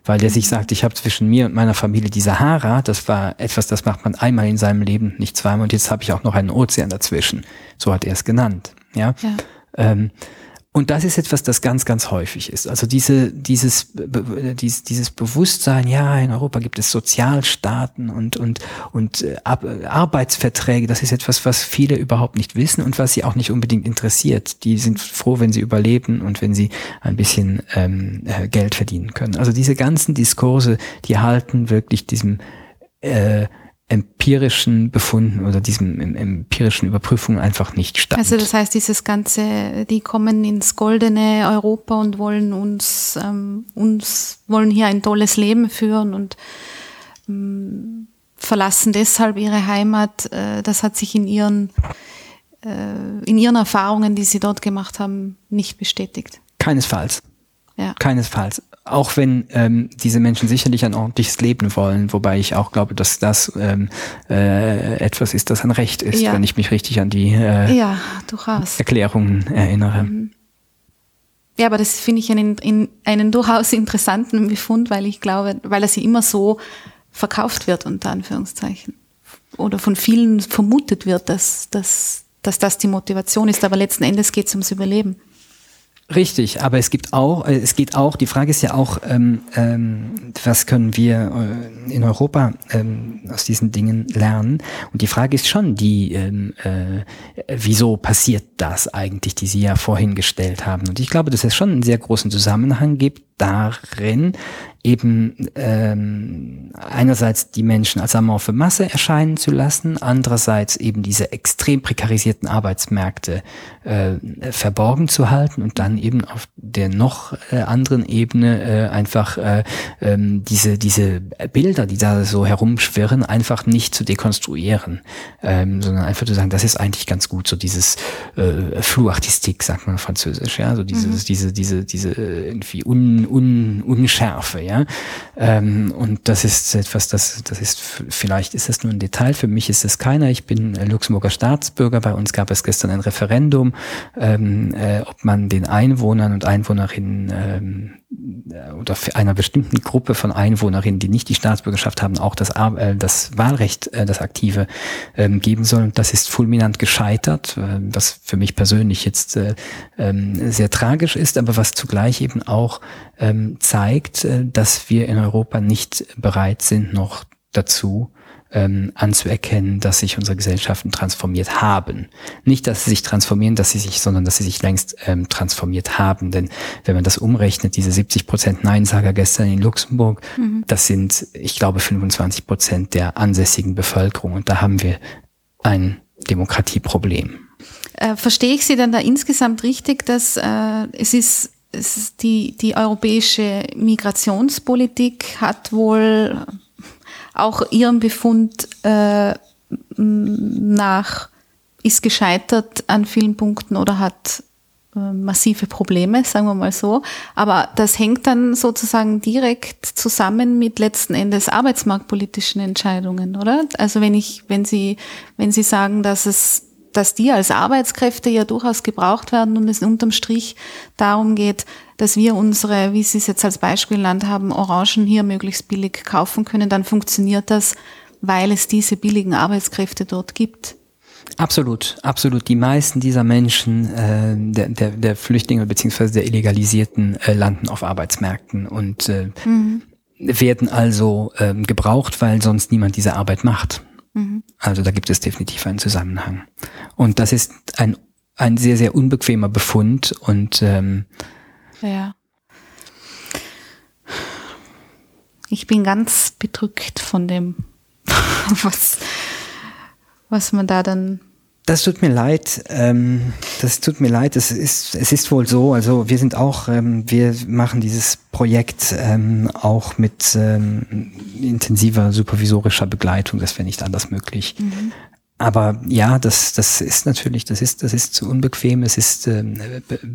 Weil der sich sagt, ich habe zwischen mir und meiner Familie die Sahara, das war etwas, das macht man einmal in seinem Leben, nicht zweimal, und jetzt habe ich auch noch einen Ozean dazwischen. So hat er es genannt. Ja. ja. Ähm, Und das ist etwas, das ganz, ganz häufig ist. Also diese, dieses, dieses, dieses Bewusstsein, ja, in Europa gibt es Sozialstaaten und, und, und äh, Arbeitsverträge, das ist etwas, was viele überhaupt nicht wissen und was sie auch nicht unbedingt interessiert. Die sind froh, wenn sie überleben und wenn sie ein bisschen ähm, äh, Geld verdienen können. Also diese ganzen Diskurse, die halten wirklich diesem äh, empirischen Befunden oder diesem empirischen Überprüfungen einfach nicht stand. Also das heißt, dieses ganze, die kommen ins goldene Europa und wollen uns, ähm, uns wollen hier ein tolles Leben führen und ähm, verlassen deshalb ihre Heimat. Äh, das hat sich in ihren äh, in ihren Erfahrungen, die sie dort gemacht haben, nicht bestätigt. Keinesfalls. Ja. Keinesfalls auch wenn ähm, diese Menschen sicherlich ein ordentliches Leben wollen, wobei ich auch glaube, dass das ähm, äh, etwas ist, das ein Recht ist, ja. wenn ich mich richtig an die äh, ja, Erklärungen erinnere. Mhm. Ja, aber das finde ich einen, in, einen durchaus interessanten Befund, weil ich glaube, weil er sie immer so verkauft wird, unter Anführungszeichen. Oder von vielen vermutet wird, dass, dass, dass das die Motivation ist, aber letzten Endes geht es ums Überleben. Richtig, aber es gibt auch, äh, es geht auch, die Frage ist ja auch, ähm, ähm, was können wir äh, in Europa ähm, aus diesen Dingen lernen? Und die Frage ist schon die, ähm, äh, wieso passiert das eigentlich, die Sie ja vorhin gestellt haben? Und ich glaube, dass es schon einen sehr großen Zusammenhang gibt darin, eben ähm, einerseits die Menschen als amorphe Masse erscheinen zu lassen, andererseits eben diese extrem prekarisierten Arbeitsmärkte äh, verborgen zu halten und dann eben auf der noch äh, anderen Ebene äh, einfach äh, ähm, diese diese Bilder, die da so herumschwirren, einfach nicht zu dekonstruieren, ähm, sondern einfach zu sagen, das ist eigentlich ganz gut, so dieses äh, Fluartistik, sagt man französisch, ja, so dieses mhm. diese diese diese äh, irgendwie un, un, Unschärfe, ja, ähm, und das ist etwas, das, das ist, vielleicht ist das nur ein Detail, für mich ist es keiner. Ich bin Luxemburger Staatsbürger, bei uns gab es gestern ein Referendum, ähm, äh, ob man den Einwohnern und Einwohnerinnen ähm, äh, oder für einer bestimmten Gruppe von Einwohnerinnen, die nicht die Staatsbürgerschaft haben, auch das, äh, das Wahlrecht, äh, das aktive, ähm, geben soll. Das ist fulminant gescheitert, äh, was für mich persönlich jetzt äh, äh, sehr tragisch ist, aber was zugleich eben auch ähm, zeigt, äh, dass wir in Europa nicht bereit sind, noch dazu ähm, anzuerkennen, dass sich unsere Gesellschaften transformiert haben. Nicht, dass sie sich transformieren, dass sie sich, sondern dass sie sich längst ähm, transformiert haben. Denn wenn man das umrechnet, diese 70 Prozent Neinsager gestern in Luxemburg, mhm. das sind, ich glaube, 25 Prozent der ansässigen Bevölkerung. Und da haben wir ein Demokratieproblem. Äh, verstehe ich Sie denn da insgesamt richtig, dass äh, es ist es ist die, die europäische Migrationspolitik hat wohl auch ihrem Befund äh, nach ist gescheitert an vielen Punkten oder hat äh, massive Probleme, sagen wir mal so. Aber das hängt dann sozusagen direkt zusammen mit letzten Endes arbeitsmarktpolitischen Entscheidungen, oder? Also wenn ich, wenn Sie, wenn Sie sagen, dass es dass die als Arbeitskräfte ja durchaus gebraucht werden und es unterm Strich darum geht, dass wir unsere, wie Sie es jetzt als Beispiel genannt haben, Orangen hier möglichst billig kaufen können, dann funktioniert das, weil es diese billigen Arbeitskräfte dort gibt. Absolut, absolut. Die meisten dieser Menschen, äh, der, der, der Flüchtlinge beziehungsweise der Illegalisierten, äh, landen auf Arbeitsmärkten und äh, mhm. werden also äh, gebraucht, weil sonst niemand diese Arbeit macht. Mhm. Also da gibt es definitiv einen Zusammenhang. Und das ist ein, ein sehr, sehr unbequemer Befund und ähm, ja. Ich bin ganz bedrückt von dem, <laughs> was, was man da dann das tut mir leid. Ähm, das tut mir leid. Es ist, es ist wohl so. Also wir sind auch, ähm, wir machen dieses Projekt ähm, auch mit ähm, intensiver supervisorischer Begleitung. Das wäre nicht anders möglich. Mhm. Aber ja, das, das ist natürlich, das ist, das ist zu unbequem, es ist ähm,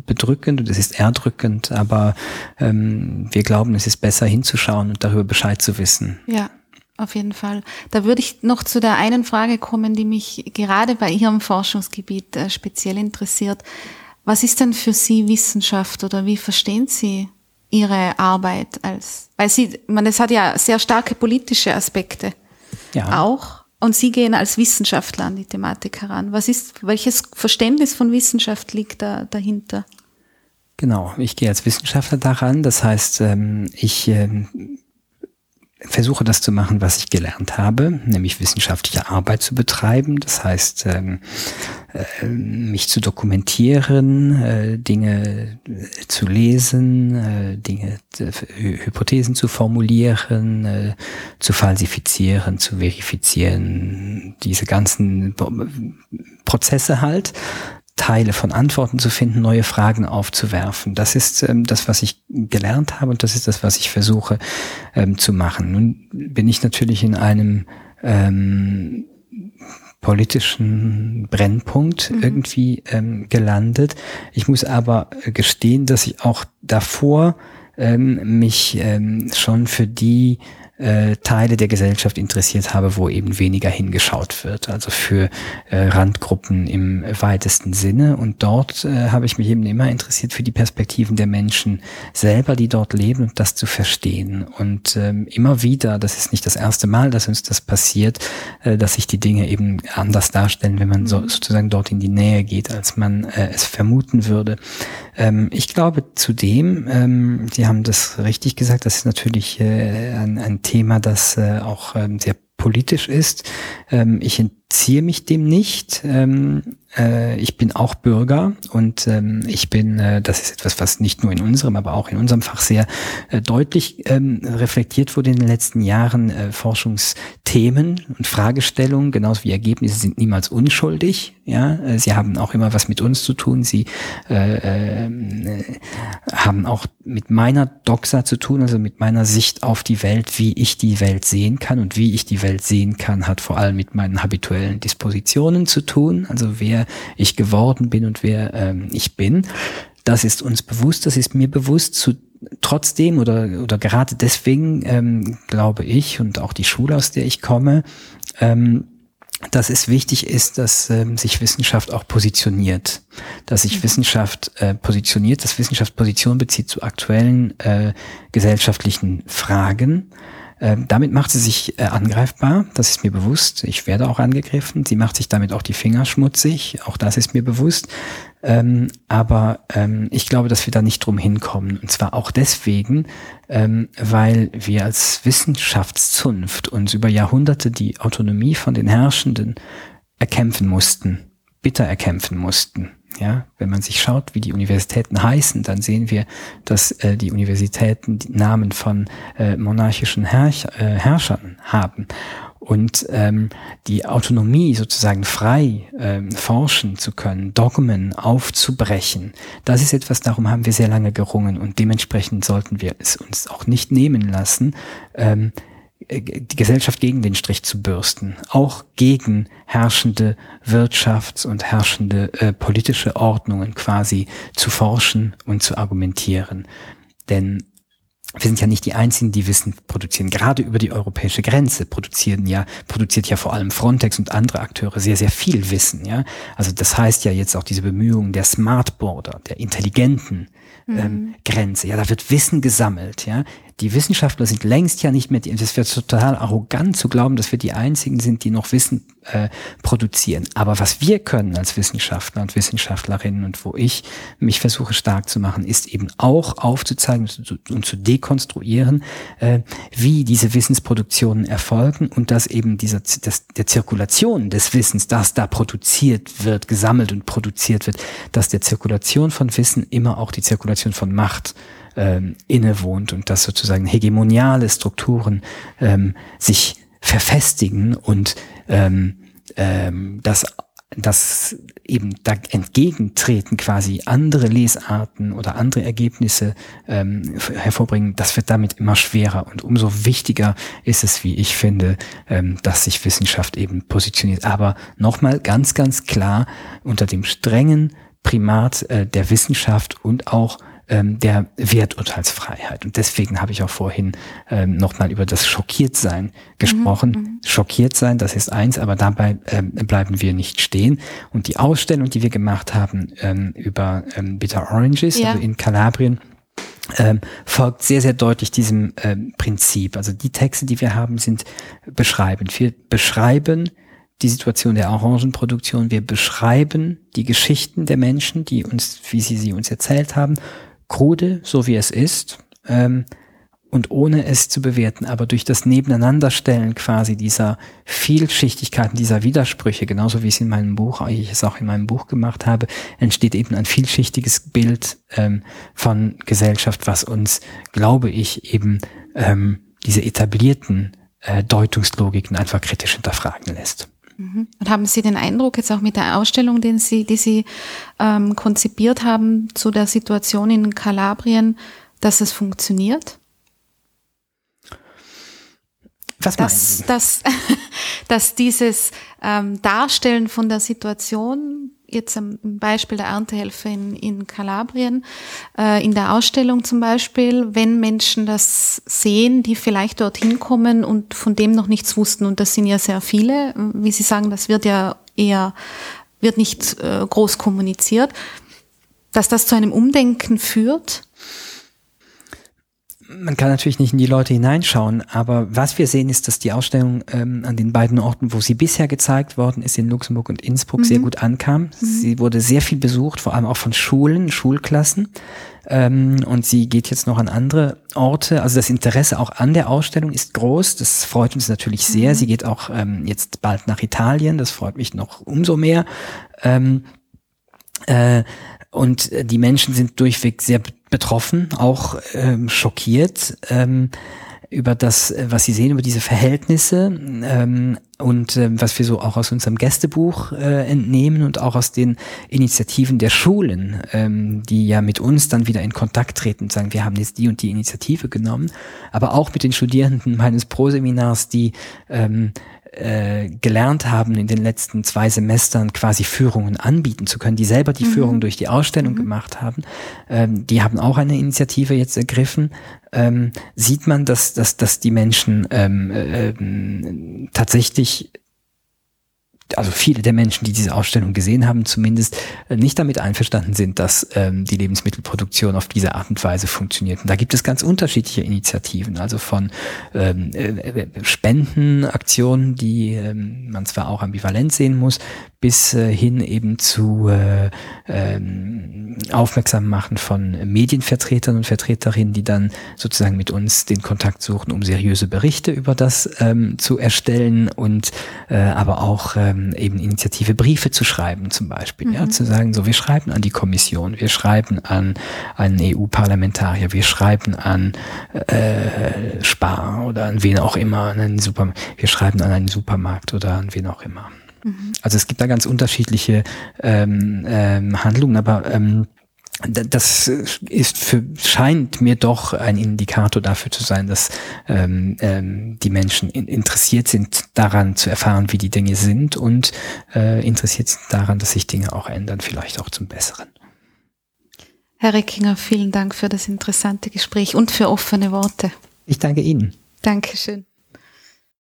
bedrückend und es ist erdrückend, aber ähm, wir glauben, es ist besser hinzuschauen und darüber Bescheid zu wissen. Ja. Auf jeden Fall. Da würde ich noch zu der einen Frage kommen, die mich gerade bei Ihrem Forschungsgebiet äh, speziell interessiert. Was ist denn für Sie Wissenschaft oder wie verstehen Sie Ihre Arbeit als, weil Sie, man, es hat ja sehr starke politische Aspekte. Ja. Auch. Und Sie gehen als Wissenschaftler an die Thematik heran. Was ist, welches Verständnis von Wissenschaft liegt da dahinter? Genau, ich gehe als Wissenschaftler daran. Das heißt, ähm, ich ähm, versuche das zu machen, was ich gelernt habe, nämlich wissenschaftliche Arbeit zu betreiben. Das heißt, ähm, äh, mich zu dokumentieren, äh, Dinge äh, zu lesen, Dinge, Hypothesen zu formulieren, zu falsifizieren, zu verifizieren, diese ganzen Prozesse halt. Teile von Antworten zu finden, neue Fragen aufzuwerfen. Das ist ähm, das, was ich gelernt habe und das ist das, was ich versuche ähm, zu machen. Nun bin ich natürlich in einem ähm, politischen Brennpunkt mhm. irgendwie ähm, gelandet. Ich muss aber gestehen, dass ich auch davor ähm, mich ähm, schon für die äh, Teile der Gesellschaft interessiert habe, wo eben weniger hingeschaut wird, also für äh, Randgruppen im weitesten Sinne. Und dort äh, habe ich mich eben immer interessiert für die Perspektiven der Menschen selber, die dort leben und das zu verstehen. Und ähm, immer wieder, das ist nicht das erste Mal, dass uns das passiert, äh, dass sich die Dinge eben anders darstellen, wenn man so, mhm. sozusagen dort in die Nähe geht, als man äh, es vermuten würde. Ähm, ich glaube zudem, ähm, Sie haben das richtig gesagt, das ist natürlich äh, ein, ein Thema, das äh, auch ähm, sehr politisch ist. Ähm, ich entziehe mich dem nicht. Ähm, äh, ich bin auch Bürger und ähm, ich bin, äh, das ist etwas, was nicht nur in unserem, aber auch in unserem Fach sehr äh, deutlich ähm, reflektiert wurde in den letzten Jahren. Äh, Forschungsthemen und Fragestellungen, genauso wie Ergebnisse, sind niemals unschuldig. Ja, äh, sie haben auch immer was mit uns zu tun. Sie äh, äh, haben auch mit meiner Doxa zu tun, also mit meiner Sicht auf die Welt, wie ich die Welt sehen kann und wie ich die Welt sehen kann, hat vor allem mit meinen habituellen Dispositionen zu tun. Also wer ich geworden bin und wer ähm, ich bin. Das ist uns bewusst, das ist mir bewusst. Zu, trotzdem oder, oder gerade deswegen ähm, glaube ich und auch die Schule, aus der ich komme, ähm, dass es wichtig ist, dass ähm, sich Wissenschaft auch positioniert, dass sich mhm. Wissenschaft äh, positioniert, dass Wissenschaft Position bezieht zu aktuellen äh, gesellschaftlichen Fragen damit macht sie sich äh, angreifbar, das ist mir bewusst. Ich werde auch angegriffen. Sie macht sich damit auch die Finger schmutzig, auch das ist mir bewusst. Ähm, aber ähm, ich glaube, dass wir da nicht drum hinkommen. Und zwar auch deswegen, ähm, weil wir als Wissenschaftszunft uns über Jahrhunderte die Autonomie von den Herrschenden erkämpfen mussten, bitter erkämpfen mussten. Ja, wenn man sich schaut, wie die Universitäten heißen, dann sehen wir, dass äh, die Universitäten die Namen von äh, monarchischen Herrsch äh, Herrschern haben. Und ähm, die Autonomie, sozusagen frei ähm, forschen zu können, Dogmen aufzubrechen, das ist etwas, darum haben wir sehr lange gerungen und dementsprechend sollten wir es uns auch nicht nehmen lassen, ähm, äh, die Gesellschaft gegen den Strich zu bürsten, auch gegen herrschende Wirtschafts- und herrschende äh, politische Ordnungen quasi zu forschen und zu argumentieren. Denn wir sind ja nicht die Einzigen, die Wissen produzieren. Gerade über die europäische Grenze produzieren ja, produziert ja vor allem Frontex und andere Akteure sehr, sehr viel Wissen, ja. Also das heißt ja jetzt auch diese Bemühungen der Smart Border, der intelligenten ähm, mhm. Grenze. Ja, da wird Wissen gesammelt, ja die Wissenschaftler sind längst ja nicht mehr, das wird total arrogant zu glauben, dass wir die Einzigen sind, die noch Wissen äh, produzieren. Aber was wir können als Wissenschaftler und Wissenschaftlerinnen und wo ich mich versuche stark zu machen, ist eben auch aufzuzeigen und zu, und zu dekonstruieren, äh, wie diese Wissensproduktionen erfolgen und dass eben dieser, das, der Zirkulation des Wissens, das da produziert wird, gesammelt und produziert wird, dass der Zirkulation von Wissen immer auch die Zirkulation von Macht ähm, innewohnt und dass sozusagen hegemoniale Strukturen ähm, sich verfestigen und ähm, ähm, dass dass eben da entgegentreten quasi andere Lesarten oder andere Ergebnisse ähm, hervorbringen, das wird damit immer schwerer und umso wichtiger ist es, wie ich finde, ähm, dass sich Wissenschaft eben positioniert. Aber nochmal ganz, ganz klar unter dem strengen Primat äh, der Wissenschaft und auch ähm, der Werturteilsfreiheit. Und deswegen habe ich auch vorhin ähm, nochmal über das Schockiertsein gesprochen. Mhm, mhm, Schockiert sein, das ist eins, aber dabei ähm, bleiben wir nicht stehen. Und die Ausstellung, die wir gemacht haben ähm, über ähm, Bitter Oranges, ja. also in Kalabrien, ähm, folgt sehr, sehr deutlich diesem ähm, Prinzip. Also die Texte, die wir haben, sind beschreibend. Wir beschreiben die Situation der Orangenproduktion. Wir beschreiben die Geschichten der Menschen, die uns, wie sie sie uns erzählt haben, krude, so wie es ist, ähm, und ohne es zu bewerten, aber durch das Nebeneinanderstellen quasi dieser Vielschichtigkeiten, dieser Widersprüche, genauso wie es in meinem Buch, ich es auch in meinem Buch gemacht habe, entsteht eben ein vielschichtiges Bild ähm, von Gesellschaft, was uns, glaube ich, eben ähm, diese etablierten äh, Deutungslogiken einfach kritisch hinterfragen lässt. Mhm. Und haben Sie den Eindruck jetzt auch mit der Ausstellung, den Sie, die Sie ähm, konzipiert haben zu der Situation in Kalabrien, dass es funktioniert? Was dass, dass, <laughs> dass dieses ähm, Darstellen von der Situation, jetzt am Beispiel der Erntehelfer in, in Kalabrien, äh, in der Ausstellung zum Beispiel, wenn Menschen das sehen, die vielleicht dorthin kommen und von dem noch nichts wussten, und das sind ja sehr viele, wie Sie sagen, das wird ja eher, wird nicht äh, groß kommuniziert, dass das zu einem Umdenken führt man kann natürlich nicht in die Leute hineinschauen, aber was wir sehen, ist, dass die Ausstellung ähm, an den beiden Orten, wo sie bisher gezeigt worden ist, in Luxemburg und Innsbruck, mhm. sehr gut ankam. Mhm. Sie wurde sehr viel besucht, vor allem auch von Schulen, Schulklassen. Ähm, und sie geht jetzt noch an andere Orte. Also das Interesse auch an der Ausstellung ist groß. Das freut uns natürlich sehr. Mhm. Sie geht auch ähm, jetzt bald nach Italien. Das freut mich noch umso mehr. Ähm, äh, und die Menschen sind durchweg sehr betroffen, auch ähm, schockiert ähm, über das, äh, was sie sehen, über diese Verhältnisse ähm, und ähm, was wir so auch aus unserem Gästebuch äh, entnehmen und auch aus den Initiativen der Schulen, ähm, die ja mit uns dann wieder in Kontakt treten und sagen, wir haben jetzt die und die Initiative genommen, aber auch mit den Studierenden meines Pro-Seminars, die ähm, äh, gelernt haben, in den letzten zwei Semestern quasi Führungen anbieten zu können, die selber die mhm. Führung durch die Ausstellung mhm. gemacht haben, ähm, die haben auch eine Initiative jetzt ergriffen, ähm, sieht man, dass, dass, dass die Menschen ähm, äh, tatsächlich also viele der Menschen, die diese Ausstellung gesehen haben, zumindest äh, nicht damit einverstanden sind, dass ähm, die Lebensmittelproduktion auf diese Art und Weise funktioniert. Und da gibt es ganz unterschiedliche Initiativen, also von ähm, äh, äh Spendenaktionen, die ähm, man zwar auch ambivalent sehen muss, bis äh, hin eben zu äh, ähm, aufmerksam machen von Medienvertretern und Vertreterinnen, die dann sozusagen mit uns den Kontakt suchen, um seriöse Berichte über das ähm, zu erstellen und äh, aber auch ähm, eben Initiative Briefe zu schreiben zum Beispiel, mhm. ja, zu sagen, so wir schreiben an die Kommission, wir schreiben an einen EU-Parlamentarier, wir schreiben an äh, Spar oder an wen auch immer, an einen Supermarkt, wir schreiben an einen Supermarkt oder an wen auch immer. Mhm. Also es gibt da ganz unterschiedliche ähm, ähm, Handlungen, aber ähm, das ist für, scheint mir doch ein Indikator dafür zu sein, dass ähm, ähm, die Menschen in, interessiert sind daran zu erfahren, wie die Dinge sind und äh, interessiert sind daran, dass sich Dinge auch ändern, vielleicht auch zum Besseren. Herr Reckinger, vielen Dank für das interessante Gespräch und für offene Worte. Ich danke Ihnen. Dankeschön.